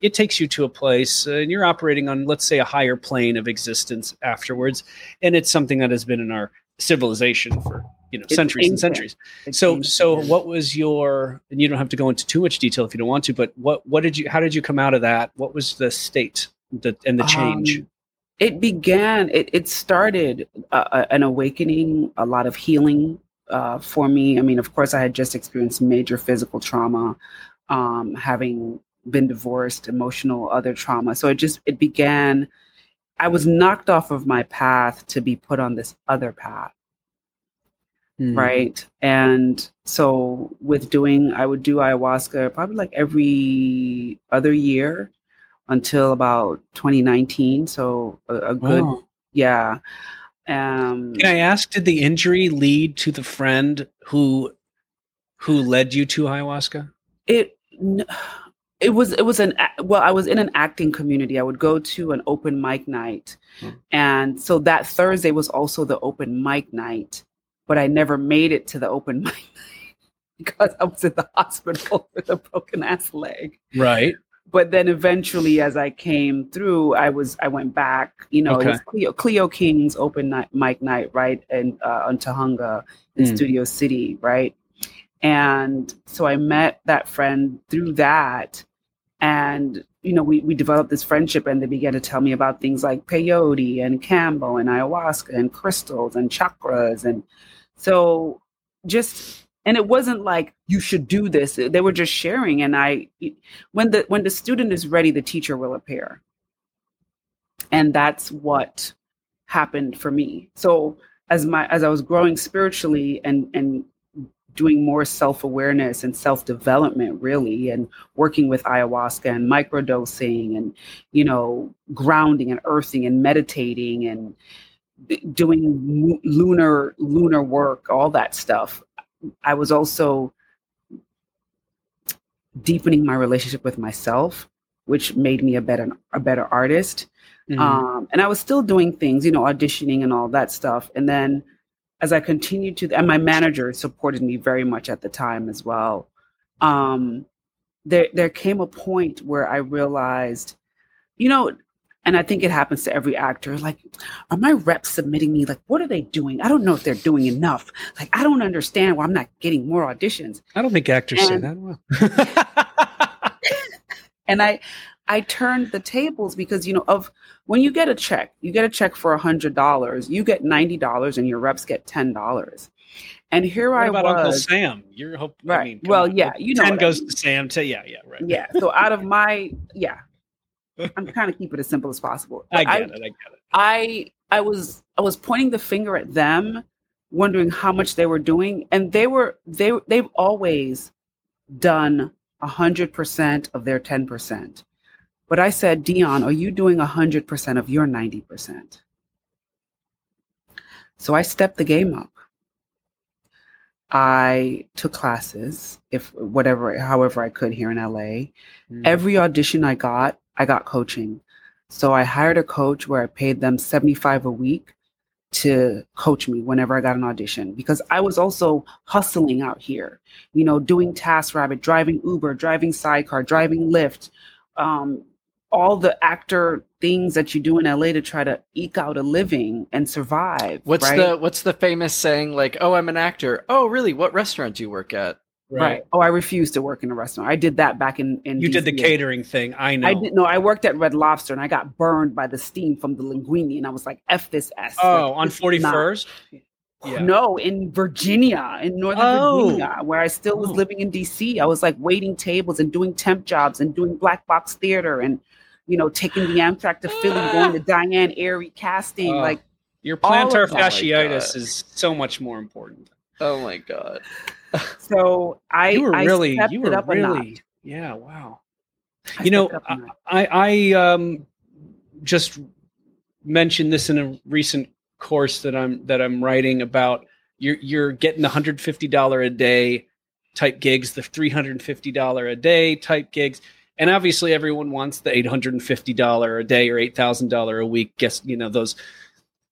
it takes you to a place uh, and you're operating on let's say a higher plane of existence afterwards and it's something that has been in our civilization for you know It's centuries and centuries. It's so ancient. so what was your and you don't have to go into too much detail if you don't want to but what what did you how did you come out of that? What was the state the, and the change? Um, it began it, it started uh, uh, an awakening a lot of healing uh, for me. I mean of course i had just experienced major physical trauma um, having been divorced emotional other trauma. So it just it began i was knocked off of my path to be put on this other path Hmm. right and so with doing i would do ayahuasca probably like every other year until about 2019 so a, a good Wow. yeah um can i ask did the injury lead to the friend who who led you to ayahuasca it n- it was it was an well i was in an acting community. I would go to an open mic night. Hmm. and so that thursday was also the open mic night but i never made it to the open *laughs* mic night because i was in the hospital *laughs* with a broken ass leg. Right. But then eventually as i came through i was i went back you know it was cleo, cleo king's open night mic night right and uh, on Tujunga in Mm. studio city right? And so i met that friend through that and you know we, we developed this friendship and they began to tell me about things like peyote and kambo and ayahuasca and crystals and chakras. And so just and it wasn't like you should do this. They were just sharing and i when the when the student is ready the teacher will appear. And that's what happened for me. So as my as i was growing spiritually and and doing more self-awareness and self-development really and working with ayahuasca and microdosing and you know grounding and earthing and meditating and doing lunar lunar work all that stuff i was also deepening my relationship with myself, which made me a better a better artist. Mhm. Um, and I was still doing things, you know, auditioning and all that stuff. And then as I continued to, and my manager supported me very much at the time as well. Um, there, there came a point where I realized, you know, and I think it happens to every actor. Like, are my reps submitting me? Like, what are they doing? I don't know if they're doing enough. Like, I don't understand why I'm not getting more auditions. I don't think actors say that well. *laughs* *laughs* and i i turned the tables because you know of when you get a check you get a check for a hundred dollars you get ninety dollars and your reps get ten dollars and here what i about was Uncle Sam? You're hope. I Right. mean, Well, on. yeah, you know ten what I goes mean. to Sam. To yeah, yeah, right. yeah so out of my yeah *laughs* i'm trying to keep it as simple as possible I But get it. I get it. I I was I was pointing the finger at them, wondering how much they were doing, and they were they they've always done a hundred percent of their ten percent. But I said, Dionne, are you doing a hundred percent of your ninety percent? So I stepped the game up. I took classes, if whatever, however I could here in LA. Mm. Every audition I got, I got coaching. So I hired a coach where I paid them 75 a week to coach me whenever I got an audition because I was also hustling out here, you know, doing TaskRabbit, driving Uber, driving Sidecar, driving Lyft, um, all the actor things that you do in LA to try to eke out a living and survive. What's right? the what's the famous saying like, "Oh, I'm an actor." Oh, really? What restaurant do you work at? right. Oh, I refused to work in a restaurant. I did that back in in You did the catering thing. I know. I didn't know. I worked at Red Lobster and I got burned by the steam from the linguine, and I was like, "F this s." Oh, Like, on this is forty not- first. Yeah. No, in Virginia, in Northern Oh. Virginia, where I still was Oh. living in DC. I was like waiting tables and doing temp jobs and doing black box theater and you know taking the Amtrak to Philly, going to Diane Heery casting. Oh. like, Your plantar of that. Oh fasciitis is so much more important. Oh my god. *laughs* so I You were I really, you were up really, yeah. Wow. I you know, stepped up a notch. I, I um, just mentioned this in a recent course that I'm that I'm writing about. You're you're getting the hundred fifty dollar a day type gigs, the three hundred and fifty dollar a day type gigs, and obviously everyone wants the eight hundred and fifty dollar a day or eight thousand dollar a week. Guess you know those.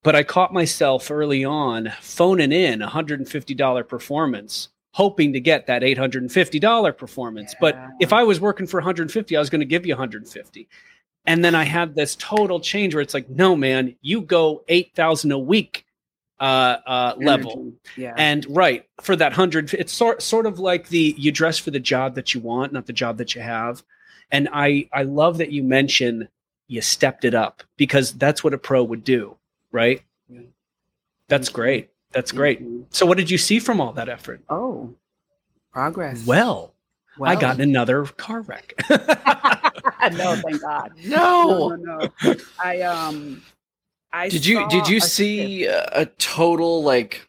But I caught myself early on phoning in a hundred and fifty dollar performance, hoping to get that eight hundred and fifty dollar performance. But if I was working for 150, I was going to give you 150. And then I had this total change where it's like, no, man, you go 8,000 a week uh, uh, level. Yeah. And right for that hundred, it's sort sort of like the you dress for the job that you want, not the job that you have. And I I love that you mention you stepped it up because that's what a pro would do, right? Yeah. That's great. That's great. Mhm. So what did you see from all that effort? Oh, progress. Well, I got another car wreck. *laughs* *laughs* no, thank God. *laughs* No. no, no, no. I um, I Did you did you a see a, a total like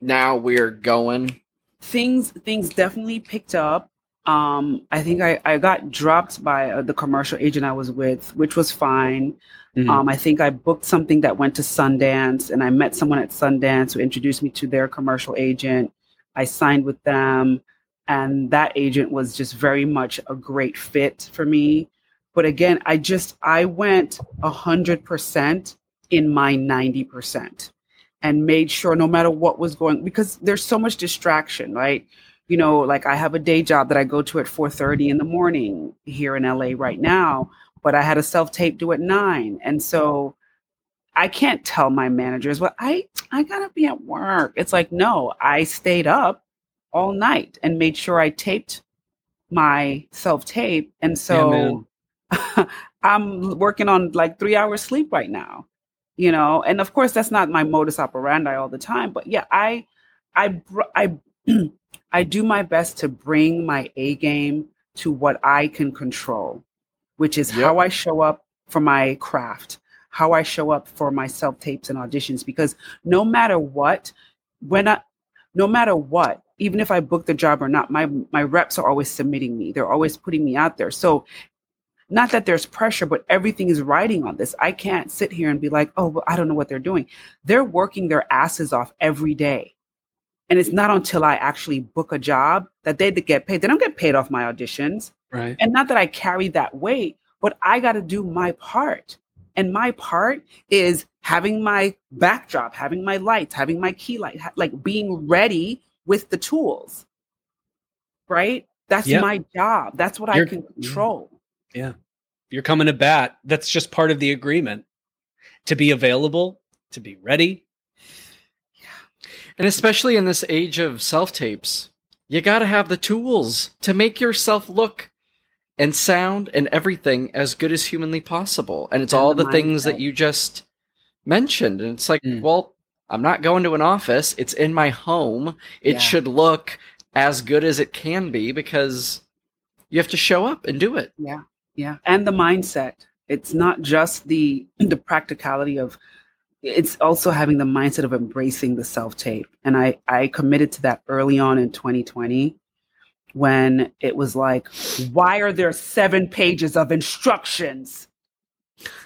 now we're going? things things definitely picked up um i think i i got dropped by uh, the commercial agent i was with which was fine. Mhm. um i think i booked something that went to sundance and i met someone at sundance who introduced me to their commercial agent. I signed with them and that agent was just very much a great fit for me. But again i just i went a hundred percent in my 90% and made sure no matter what was going because there's so much distraction right you know like i have a day job that i go to at 4.30 in the morning here in la right now but i had a self-tape due at 9 and so i can't tell my managers well i i gotta be at work. It's like no i stayed up all night and made sure i taped my self-tape. And so *laughs* i'm working on like three hours sleep right now you know? And of course that's not my modus operandi all the time but yeah i i i i do my best to bring my a game to what i can control which is Yep. how i show up for my craft how i show up for my self tapes and auditions because no matter what when i no matter what even if i book the job or not my my reps are always submitting me they're always putting me out there so not that there's pressure, but everything is riding on this. I can't sit here and be like, oh, well, I don't know what they're doing. They're working their asses off every day And it's not until I actually book a job that they get paid. They don't get paid off my auditions. Right. And not that I carry that weight, but I got to do my part. And my part is having my backdrop, having my lights, having my key light, ha- like being ready with the tools. Right? That's Yep. my job. That's what You're- I can control. Yeah. You're coming to bat. That's just part of the agreement. To be available, to be ready. And especially in this age of self tapes, you got to have the tools to make yourself look and sound and everything as good as humanly possible. And it's And all the the things that you just mentioned. And it's like, Mm. well, I'm not going to an office, it's in my home. It Yeah. should look as good as it can be because you have to show up and do it. Yeah. Yeah. And the mindset. It's not just the the practicality of it's also having the mindset of embracing the self-tape. And I I committed to that early on in 2020 when it was like, why are there seven pages of instructions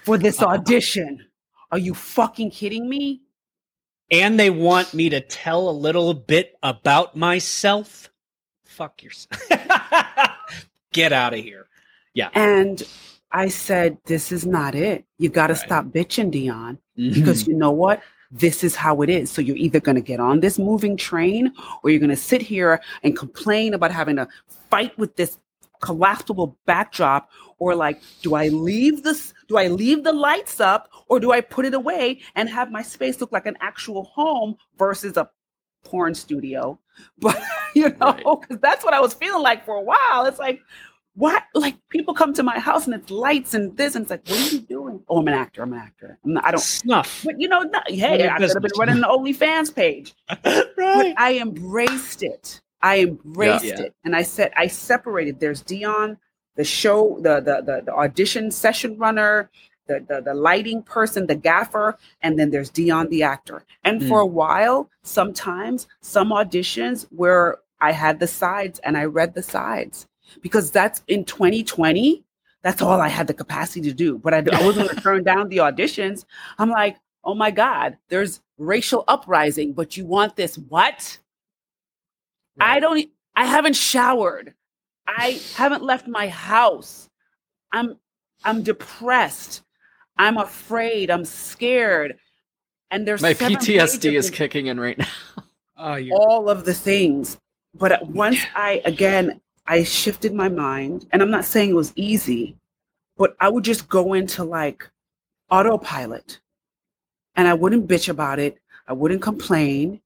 for this uh, audition? Are you fucking kidding me? And they want me to tell a little bit about myself. Fuck yourself. *laughs* Get out of here. Yeah. And I said, this is not it. You got to Right. stop bitching, Dionne. Mm-hmm. because you know what? This is how it is. So you're either going to get on this moving train or you're going to sit here and complain about having to fight with this collapsible backdrop or like do I leave this do I leave the lights up or do I put it away and have my space look like an actual home versus a porn studio? *laughs* But you know, Right. cuz that's what I was feeling like for a while. It's like what like people come to my house and it's lights and this and it's like what are you doing? Oh, I'm an actor. I'm an actor. I'm not, I don't snuff. but you know, no, Run hey, your I could have been running the OnlyFans page. *laughs* But right. I embraced it. I embraced Yeah. it, and I said I separated. There's Dionne, the show, the the the, the audition session runner, the, the the lighting person, the gaffer, and then there's Dionne, the actor. And hmm. for a while, sometimes some auditions where I had the sides and I read the sides because that's in 2020. That's all I had the capacity to do. But I, I wasn't going *laughs* to turn down the auditions. I'm like, oh my God, there's racial uprising, but you want this what? I don't, i haven't showered. I haven't left my house. I'm, I'm depressed. I'm afraid. I'm scared. And there's My PTSD is kicking in right *laughs* now. Oh, you're all of the things. But once I, again, I shifted my mind, and I'm not saying it was easy, but I would just go into like autopilot and I wouldn't bitch about it. I wouldn't complain.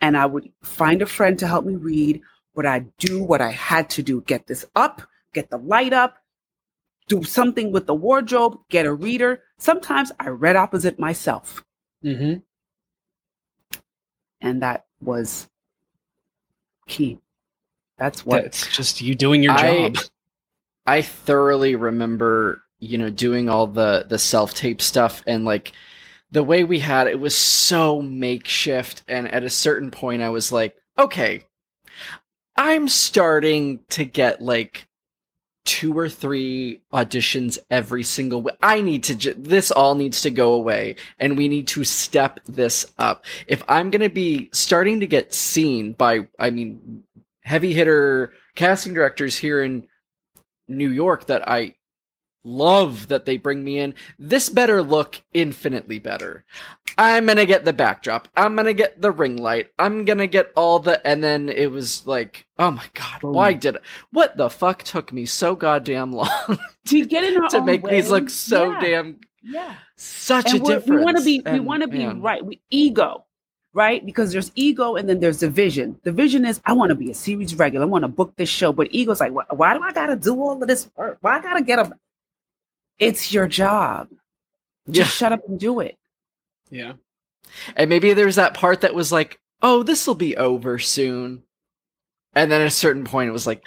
And I would find a friend to help me read, but I'd do what I had to do get this up, get the light up, do something with the wardrobe, get a reader. Sometimes I read opposite myself. hmm And that was key. That's what It's just you doing your I- job. I thoroughly remember, you know, doing all the the self tape stuff and like the way we had it was so makeshift. And at a certain point, I was like, okay, I'm starting to get like two or three auditions every single week. I need to, ju- this all needs to go away and we need to step this up. If I'm going to be starting to get seen by, I mean, heavy hitter casting directors here in New York that I love that they bring me in, this better look infinitely better. I'm gonna get the backdrop. I'm gonna get the ring light. I'm gonna get all the, and then it was like, oh my god, why Boom. did it? What the fuck took me so goddamn *laughs* long to get in to make these look so Yeah, damn yeah. such and a difference? we want to be we want to be man, right we ego right? Because there's ego and then there's the vision the vision is i want to be a series regular i want to book this show but ego's like why, why do i gotta do all of this work? Why i gotta get a it's your job. Just Yeah. shut up and do it. Yeah. And maybe there's that part that was like, oh, this will be over soon. And then at a certain point, it was like,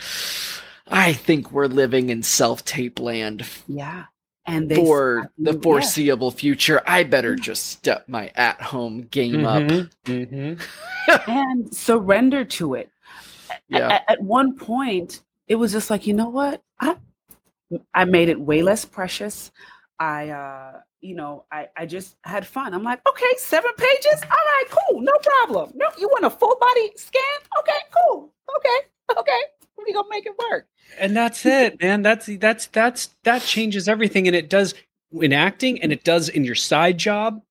I think we're living in self tape land. Yeah and they for the yeah. foreseeable future. I better just step my at home game up. hmm *laughs* and surrender to it Yeah. at, at one point it was just like you know what i i made it way less precious I, uh, you know, I, I just had fun. I'm like, okay, seven pages. All right, cool. No problem. No, you want a full body scan? Okay, cool. Okay, okay. We gonna make it work. And that's it, man. That's that's that's that changes everything, and it does in acting, and it does in your side job.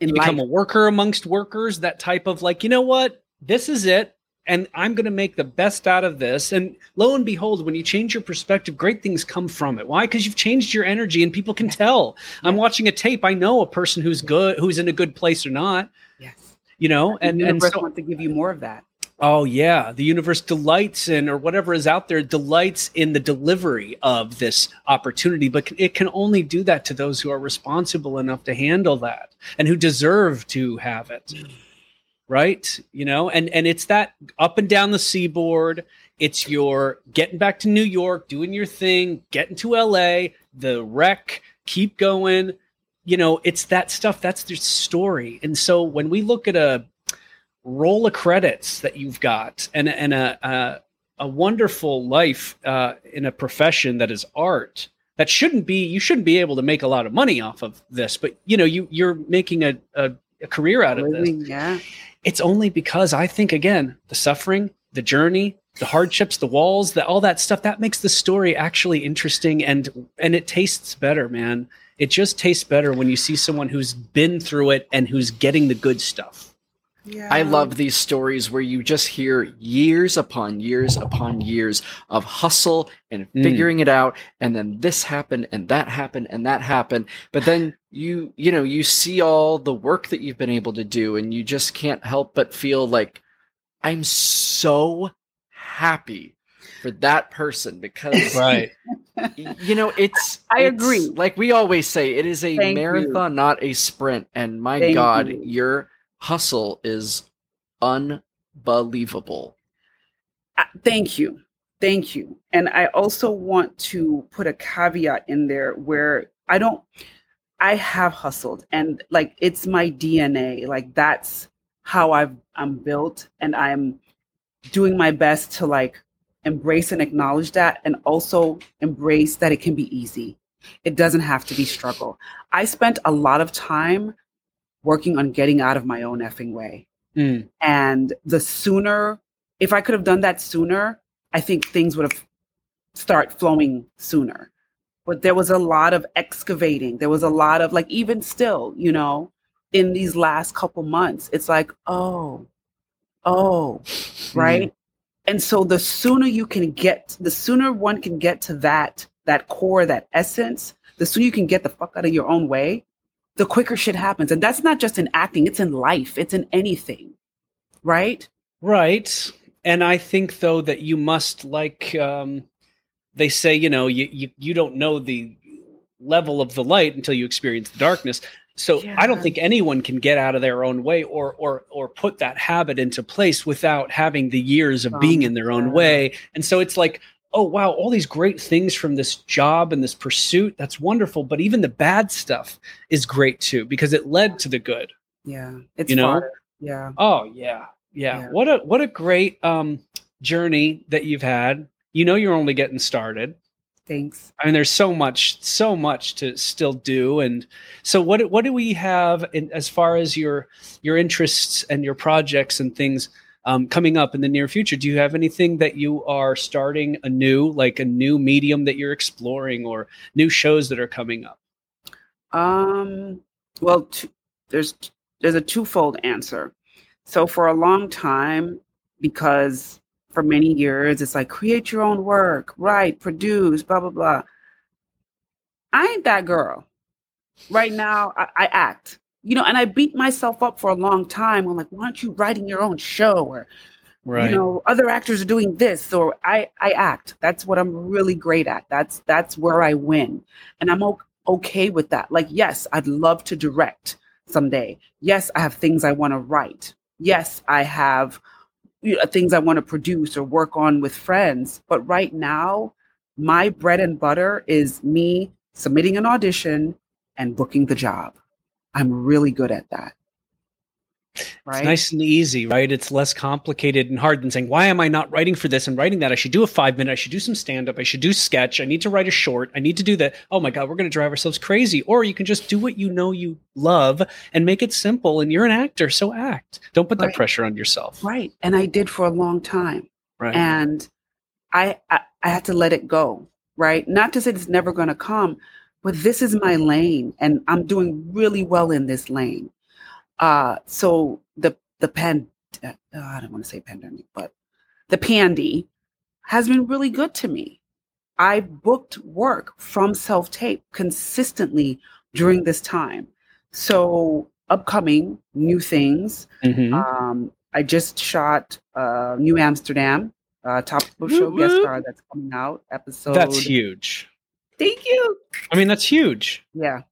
In you become a worker amongst workers. That type of like, you know what? This is it. And I'm going to make the best out of this. And lo and behold, when you change your perspective, great things come from it. Why? Because you've changed your energy and people can tell. I'm watching a tape. I know a person who's good, who's in a good place or not, yes. you know? And And, the and so, wants to give you more of that. Oh yeah, the universe delights in, or whatever is out there, delights in the delivery of this opportunity. But it can only do that to those who are responsible enough to handle that and who deserve to have it. Right? You know, and and it's that up and down the seaboard. It's your getting back to New York, doing your thing, getting to LA, the wreck, keep going. You know, it's that stuff. That's the story. And so when we look at a roll of credits that you've got and and a a, a wonderful life uh, in a profession that is art that shouldn't be you shouldn't be able to make a lot of money off of this but you know you you're making a, a, a career out of this. Yeah. it's only because i think again the suffering the journey the hardships the walls that all that stuff that makes the story actually interesting and and it tastes better man. It just tastes better when you see someone who's been through it and who's getting the good stuff Yeah. I love these stories where you just hear years upon years upon years of hustle and Mm. figuring it out and then this happened and that happened and that happened but then you you know you see all the work that you've been able to do and you just can't help but feel like I'm so happy for that person because *laughs* right you know it's I it's- agree. like we always say it is a Thank you. marathon not a sprint and my Thank god you. your hustle is unbelievable. Uh, thank you. Thank you. And i also want to put a caveat in there where i don't i have hustled and like it's my dna like that's how i've i'm built and i'm doing my best to like embrace and acknowledge that and also embrace that it can be easy. It doesn't have to be struggle. I spent a lot of time working on getting out of my own effing way. Mm. and the sooner if i could have done that sooner i think things would have start flowing sooner. But there was a lot of excavating. There was a lot of like even still you know in these last couple months it's like oh oh right? And so the sooner you can get the sooner one can get to that that core that essence the sooner you can get the fuck out of your own way the quicker shit happens and that's not just in acting it's in life it's in anything right Right. And I think though that you must like um they say, you know, you you, you don't know the level of the light until you experience the darkness. So I don't think anyone can get out of their own way or or or put that habit into place without having the years of Oh being in their own God. way. And so it's like, oh wow, all these great things from this job and this pursuit, that's wonderful, but even the bad stuff is great too because it led to the good. yeah it's You know? yeah Oh yeah, yeah. Yeah. What a what a great um journey that you've had. You know you're only getting started. thanks I mean there's so much so much to still do and so what what do we have in, as far as your your interests and your projects and things um, coming up in the near future? Do you have anything that you are starting anew like a new medium that you're exploring or new shows that are coming up? Um, well, t- there's there's a twofold answer. So for a long time, because for many years it's like create your own work, write, produce, blah blah blah. I ain't that girl. Right now, I, I act. You know, and I beat myself up for a long time. I'm like, why aren't you writing your own show? Or you know other actors are doing this or i i act. That's what i'm really great at. That's that's where i win. And i'm okay with that. Like yes i'd love to direct someday. Yes i have things i want to write. Yes i have you know, things i want to produce or work on with friends. But right now my bread and butter is me submitting an audition and booking the job i'm really good at that right? It's nice and easy, right? It's less complicated and hard than saying, why am I not writing for this and writing that? I should do a five minute, I should do some stand up, I should do sketch, I need to write a short, I need to do that. Oh my God, we're going to drive ourselves crazy. Or you can just do what you know you love and make it simple. And you're an actor, so act. Don't put that pressure on yourself. Right. And I did for a long time. Right. And I, I I had to let it go. Right. Not to say it's never going to come, but this is my lane and I'm doing really well in this lane. Uh so the the pan uh, I don't want to say pandemic, but the pandy has been really good to me. I booked work from self tape consistently during this time. So upcoming new things Mhm. um, I just shot uh, New Amsterdam, uh, top of show Woo guest star that's coming out episode. That's huge. Thank you. I mean, that's huge. Yeah,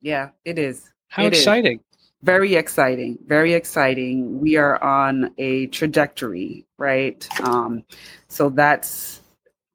yeah, it is How It is. exciting. very exciting. Very exciting. We are on a trajectory, right? Um, so that's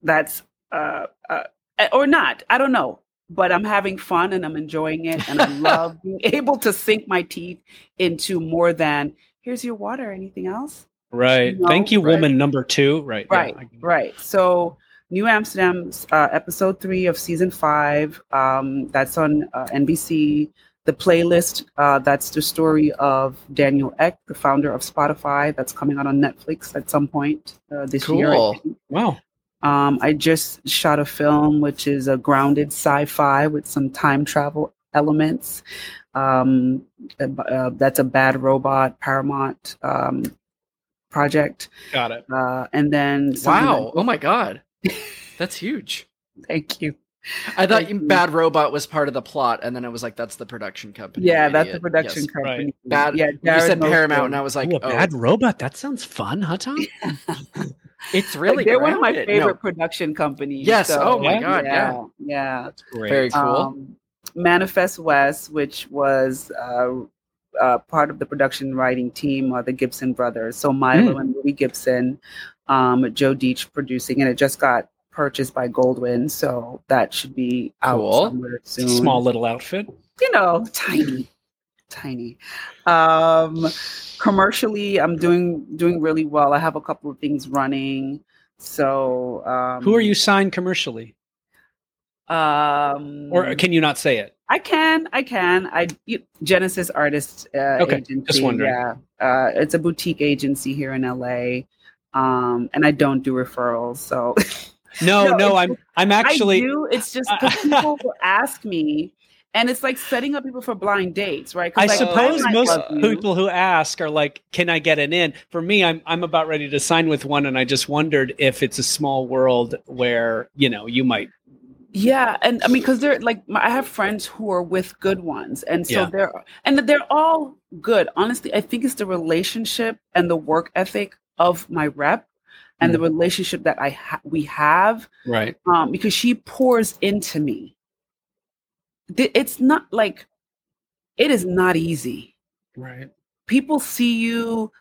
that's uh, uh, or not. I don't know. But I'm having fun and I'm enjoying it, and I *laughs* love being able to sink my teeth into more than here's your water. Anything else? Right. No, Thank you, right. woman number two. Right. Right, it. right. So, New Amsterdam's uh, episode three of season five. Um, that's on uh, NBC. The playlist. Uh, that's the story of Daniel Ek, the founder of Spotify. That's coming out on Netflix at some point uh, this year. Cool. think. Wow. Um, I just shot a film which is a grounded sci-fi with some time travel elements. Um, uh, that's a bad robot Paramount um, project. Got it. Uh, and then Wow. that- Oh my god. That's huge. thank you. I thought you, you. Bad Robot was part of the plot, and then I was like, "That's the production company." Yeah, that's the production Yes. company. Bad. Yeah, you said knows Paramount, and I was like, Ooh, a "Oh, bad robot. That sounds fun, huh, Tom? *laughs* it's Like, really they're one of my favorite No. production companies. Yes, so, oh my Yeah? God, yeah. yeah. That's great. Very cool. Um, Manifest West, which was uh, uh, part of the production writing team, are the Gibson brothers. So Milo Hmm. and Louis Gibson, um, Joe Deitch producing, and it just got purchased by Goldwyn, so that should be out Cool. somewhere soon. Small little outfit. you know, tiny, tiny. Um, commercially, I'm doing doing really well. I have a couple of things running. So, um, Who are you signed commercially? Um, Or can you not say it? I can, I can. I you, Genesis Artist uh, Okay, Agency. just wondering. Yeah, uh, it's a boutique agency here in LA, um, and I don't do referrals. So *laughs* No, No, no, I'm I'm actually I do. It's just *laughs* people will ask me, and it's like setting up people for blind dates, right? I like, suppose might most people who ask are like, "Can I get an in?" For me, I'm I'm about ready to sign with one, and I just wondered if it's a small world where you know you might. Yeah, and I mean, because they're like, my, I have friends who are with good ones, and so Yeah. they're and they're all good. Honestly, I think it's the relationship and the work ethic of my rep, and the relationship that I ha- we have, Right. um, because she pours into me. It's not like it is not easy. Right. People see you,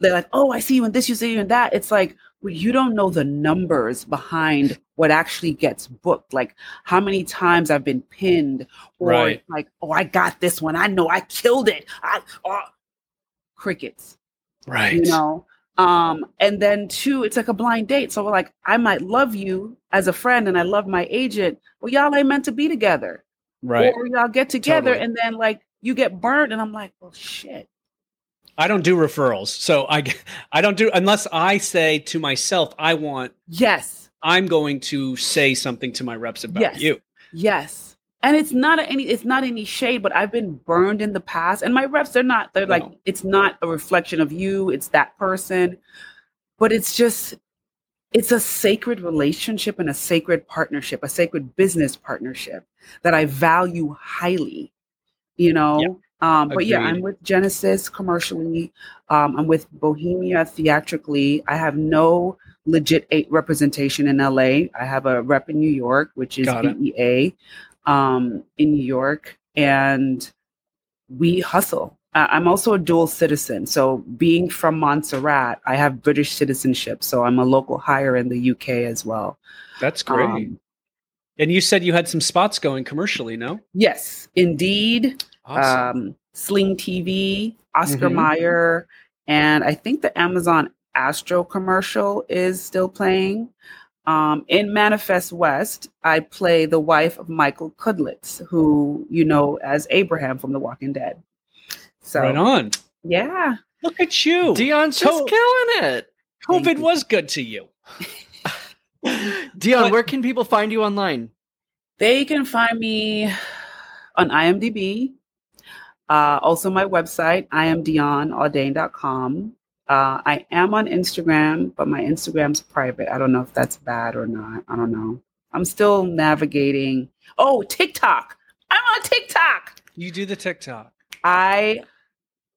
they're like, "Oh, I see you in this, you see you in that." It's like well, you don't know the numbers behind what actually gets booked. Like how many times I've been pinned, or Right. like, "Oh, I got this one. I know I killed it." I oh, crickets, Right. you know. Um, and then two, it's like a blind date. So we're like, I might love you as a friend, and I love my agent. Well, y'all ain't meant to be together, Right. or y'all get together, Totally. and then like you get burnt, and I'm like, well, shit. I don't do referrals, so I *laughs* I don't do unless I say to myself, I want. Yes. I'm going to say something to my reps about Yes. you. Yes. And it's not any it's not any shade, but I've been burned in the past. And my reps, they're not, they're like, No. it's not a reflection of you, it's that person. But it's just it's a sacred relationship and a sacred partnership, a sacred business partnership that I value highly. You know? Um, but yeah, I'm with Genesis commercially. Um, I'm with Bohemia theatrically. I have no legit eight representation in LA. I have a rep in New York, which is BEA um, in New York, and we hustle. Uh, I'm also a dual citizen. So, being from Montserrat, I have British citizenship. So, I'm a local hire in the UK as well. That's great. Um, and you said you had some spots going commercially, no? yes, indeed. Awesome. Um, Sling TV, Oscar Mhm. Mayer, and I think the Amazon Astro commercial is still playing. Um, in Manifest West, I play the wife of Michael Cudlitz, who you know as Abraham from The Walking Dead. So right on. yeah, Look at you. Dionne's just Co- killing it. Thank COVID you. was good to you. Dionne, But- where can people find you online? they can find me on IMDb. Uh, also, my website, imdionaudain.com. Uh, I am on Instagram, but my Instagram's private. I don't know if that's bad or not. I don't know. I'm still navigating. Oh, TikTok. I'm on TikTok. You do the TikTok. I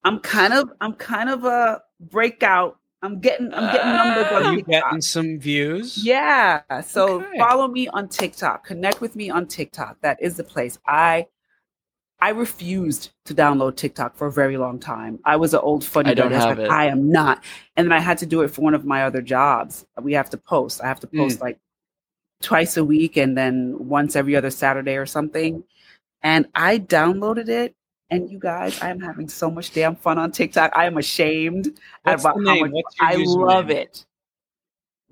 I'm kind of I'm kind of a breakout. I'm getting I'm getting numbers Are on you getting some views? Yeah. So Okay. follow me on TikTok. Connect with me on TikTok. That is the place. I I refused to download TikTok for a very long time. I was an old funny I don't. Have like, it. I am not. And then I had to do it for one of my other jobs. We have to post. I have to post mm. like twice a week and then once every other Saturday or something. And I downloaded it. And you guys, I am having so much damn fun on TikTok. I am ashamed What's about how much I love it.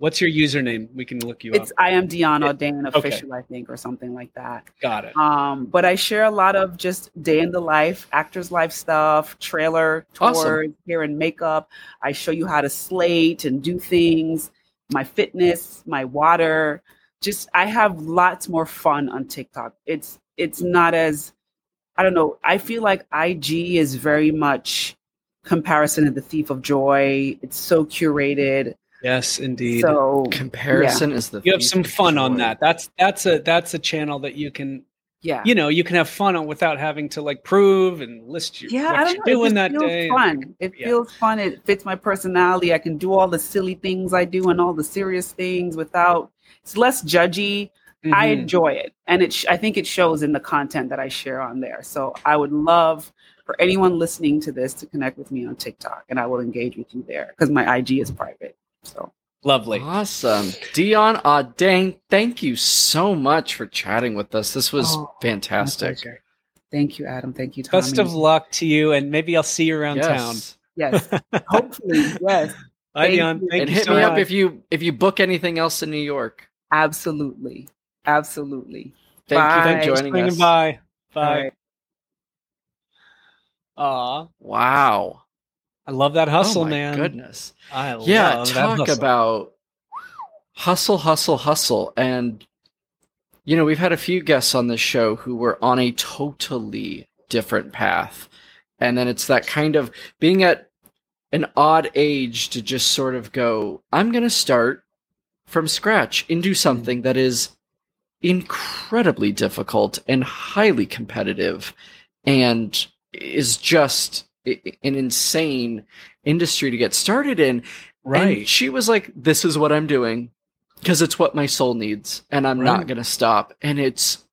What's your username? We can look you up. It's up. I am Audain Okay. official, I think, or something like that. Got it. Um, but I share a lot of just day in the life, actors' life stuff, trailer tours, Awesome. hair and makeup. I show you how to slate and do things, my fitness, my water. Just I have lots more fun on TikTok. It's it's not as I don't know. I feel like IG is very much comparison of the thief of joy. It's so curated. Yes, indeed. So Comparison is the you have some fun on that. That's that's a that's a channel that you can yeah. you know you can have fun on without having to like prove and list your, Yeah, what I don't you're know. doing it that just feels day. fun. It Yeah. feels fun. It fits my personality. I can do all the silly things I do and all the serious things without. It's less judgy. I Mhm. enjoy it, and it. Sh- I think it shows in the content that I share on there. So I would love for anyone listening to this to connect with me on TikTok, and I will engage with you there because my IG is private. So Lovely. Awesome. Dionne Audain, thank you so much for chatting with us. This was Oh, fantastic. thank you, Adam. Thank you, Tommy. Best of luck to you, and maybe I'll see you around town. Yes. Yes, *laughs* hopefully, yes, Bye, Thank Dionne. you. Thank and you hit so me up if you if you book anything else in New York. absolutely, absolutely. Thank Bye. you for Thanks for joining us. by. All Bye. right. Aw, Wow. I love that oh hustle, oh my man. Goodness. I yeah, love that talk hustle. about hustle, hustle, hustle. And, you know, we've had a few guests on this show who were on a totally different path. And then it's that kind of being at an odd age to just sort of go, I'm going to start from scratch into mm-hmm. something that is incredibly difficult and highly competitive and is just an insane industry to get started in. right. And she was like, This is what I'm doing because it's what my soul needs, and I'm not going to stop. And it's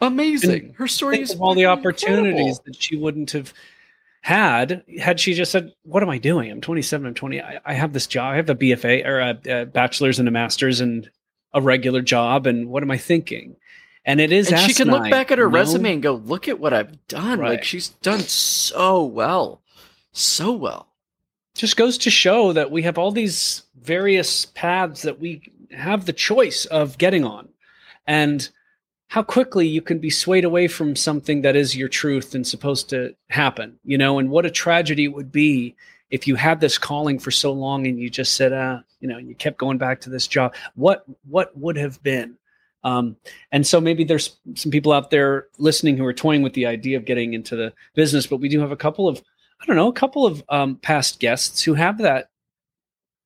amazing. Her story is of all the opportunities incredible. that she wouldn't have had had she just said, "What am I doing? I'm 27. I'm 20. I, I have this job. I have a BFA or a, a bachelor's and a master's and a regular job. And what am I thinking?" And it is. And she can look back at her know? resume and go, Look at what I've done. Like, she's done so well. So well. just goes to show that we have all these various paths that we have the choice of getting on and how quickly you can be swayed away from something that is your truth and supposed to happen you know and what a tragedy it would be if you had this calling for so long and you just said uh you know you kept going back to this job what what would have been um, and so maybe there's some people out there listening who are toying with the idea of getting into the business but we do have a couple of I don't know, a couple of um, past guests who have that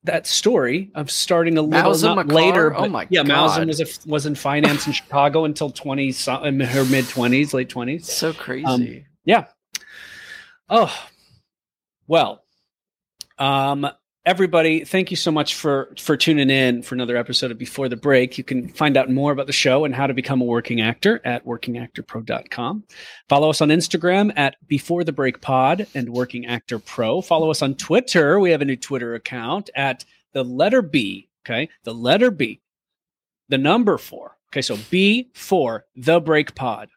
that story of starting a little not later. Oh but- my yeah, God. was a, was in finance in Chicago until twenty in her mid twenties, late twenties. So crazy. Yeah. Oh, well, um, everybody, thank you so much for for tuning in for another episode of Before the Break. You can find out more about the show and how to become a working actor at workingactorpro.com. Follow us on Instagram at Before the Break Pod and Working Actor Pro. Follow us on Twitter. We have a new Twitter account at the letter B. Okay, the letter B, the number four. Okay, so B for the Break Pod.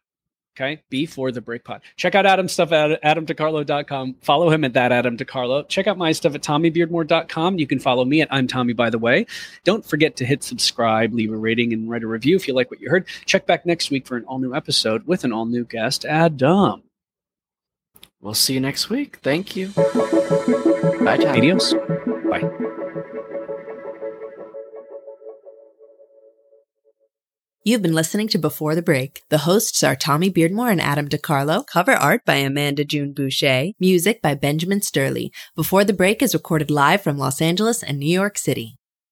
Okay. Before the break pod. Check out Adam's stuff at adamdecarlo.com. Follow him at that Adam DeCarlo. Check out my stuff at tommybeardmore.com. You can follow me at I'm Tommy, by the way. Don't forget to hit subscribe, leave a rating, and write a review if you like what you heard. Check back next week for an all new episode with an all new guest, Adam. We'll see you next week. Thank you. Bye, Tommy. Adios. Bye. You've been listening to Before the Break. The hosts are Tommy Beardmore and Adam DeCarlo. Cover art by Amanda June Boucher. Music by Benjamin Sturley. Before the Break is recorded live from Los Angeles and New York City.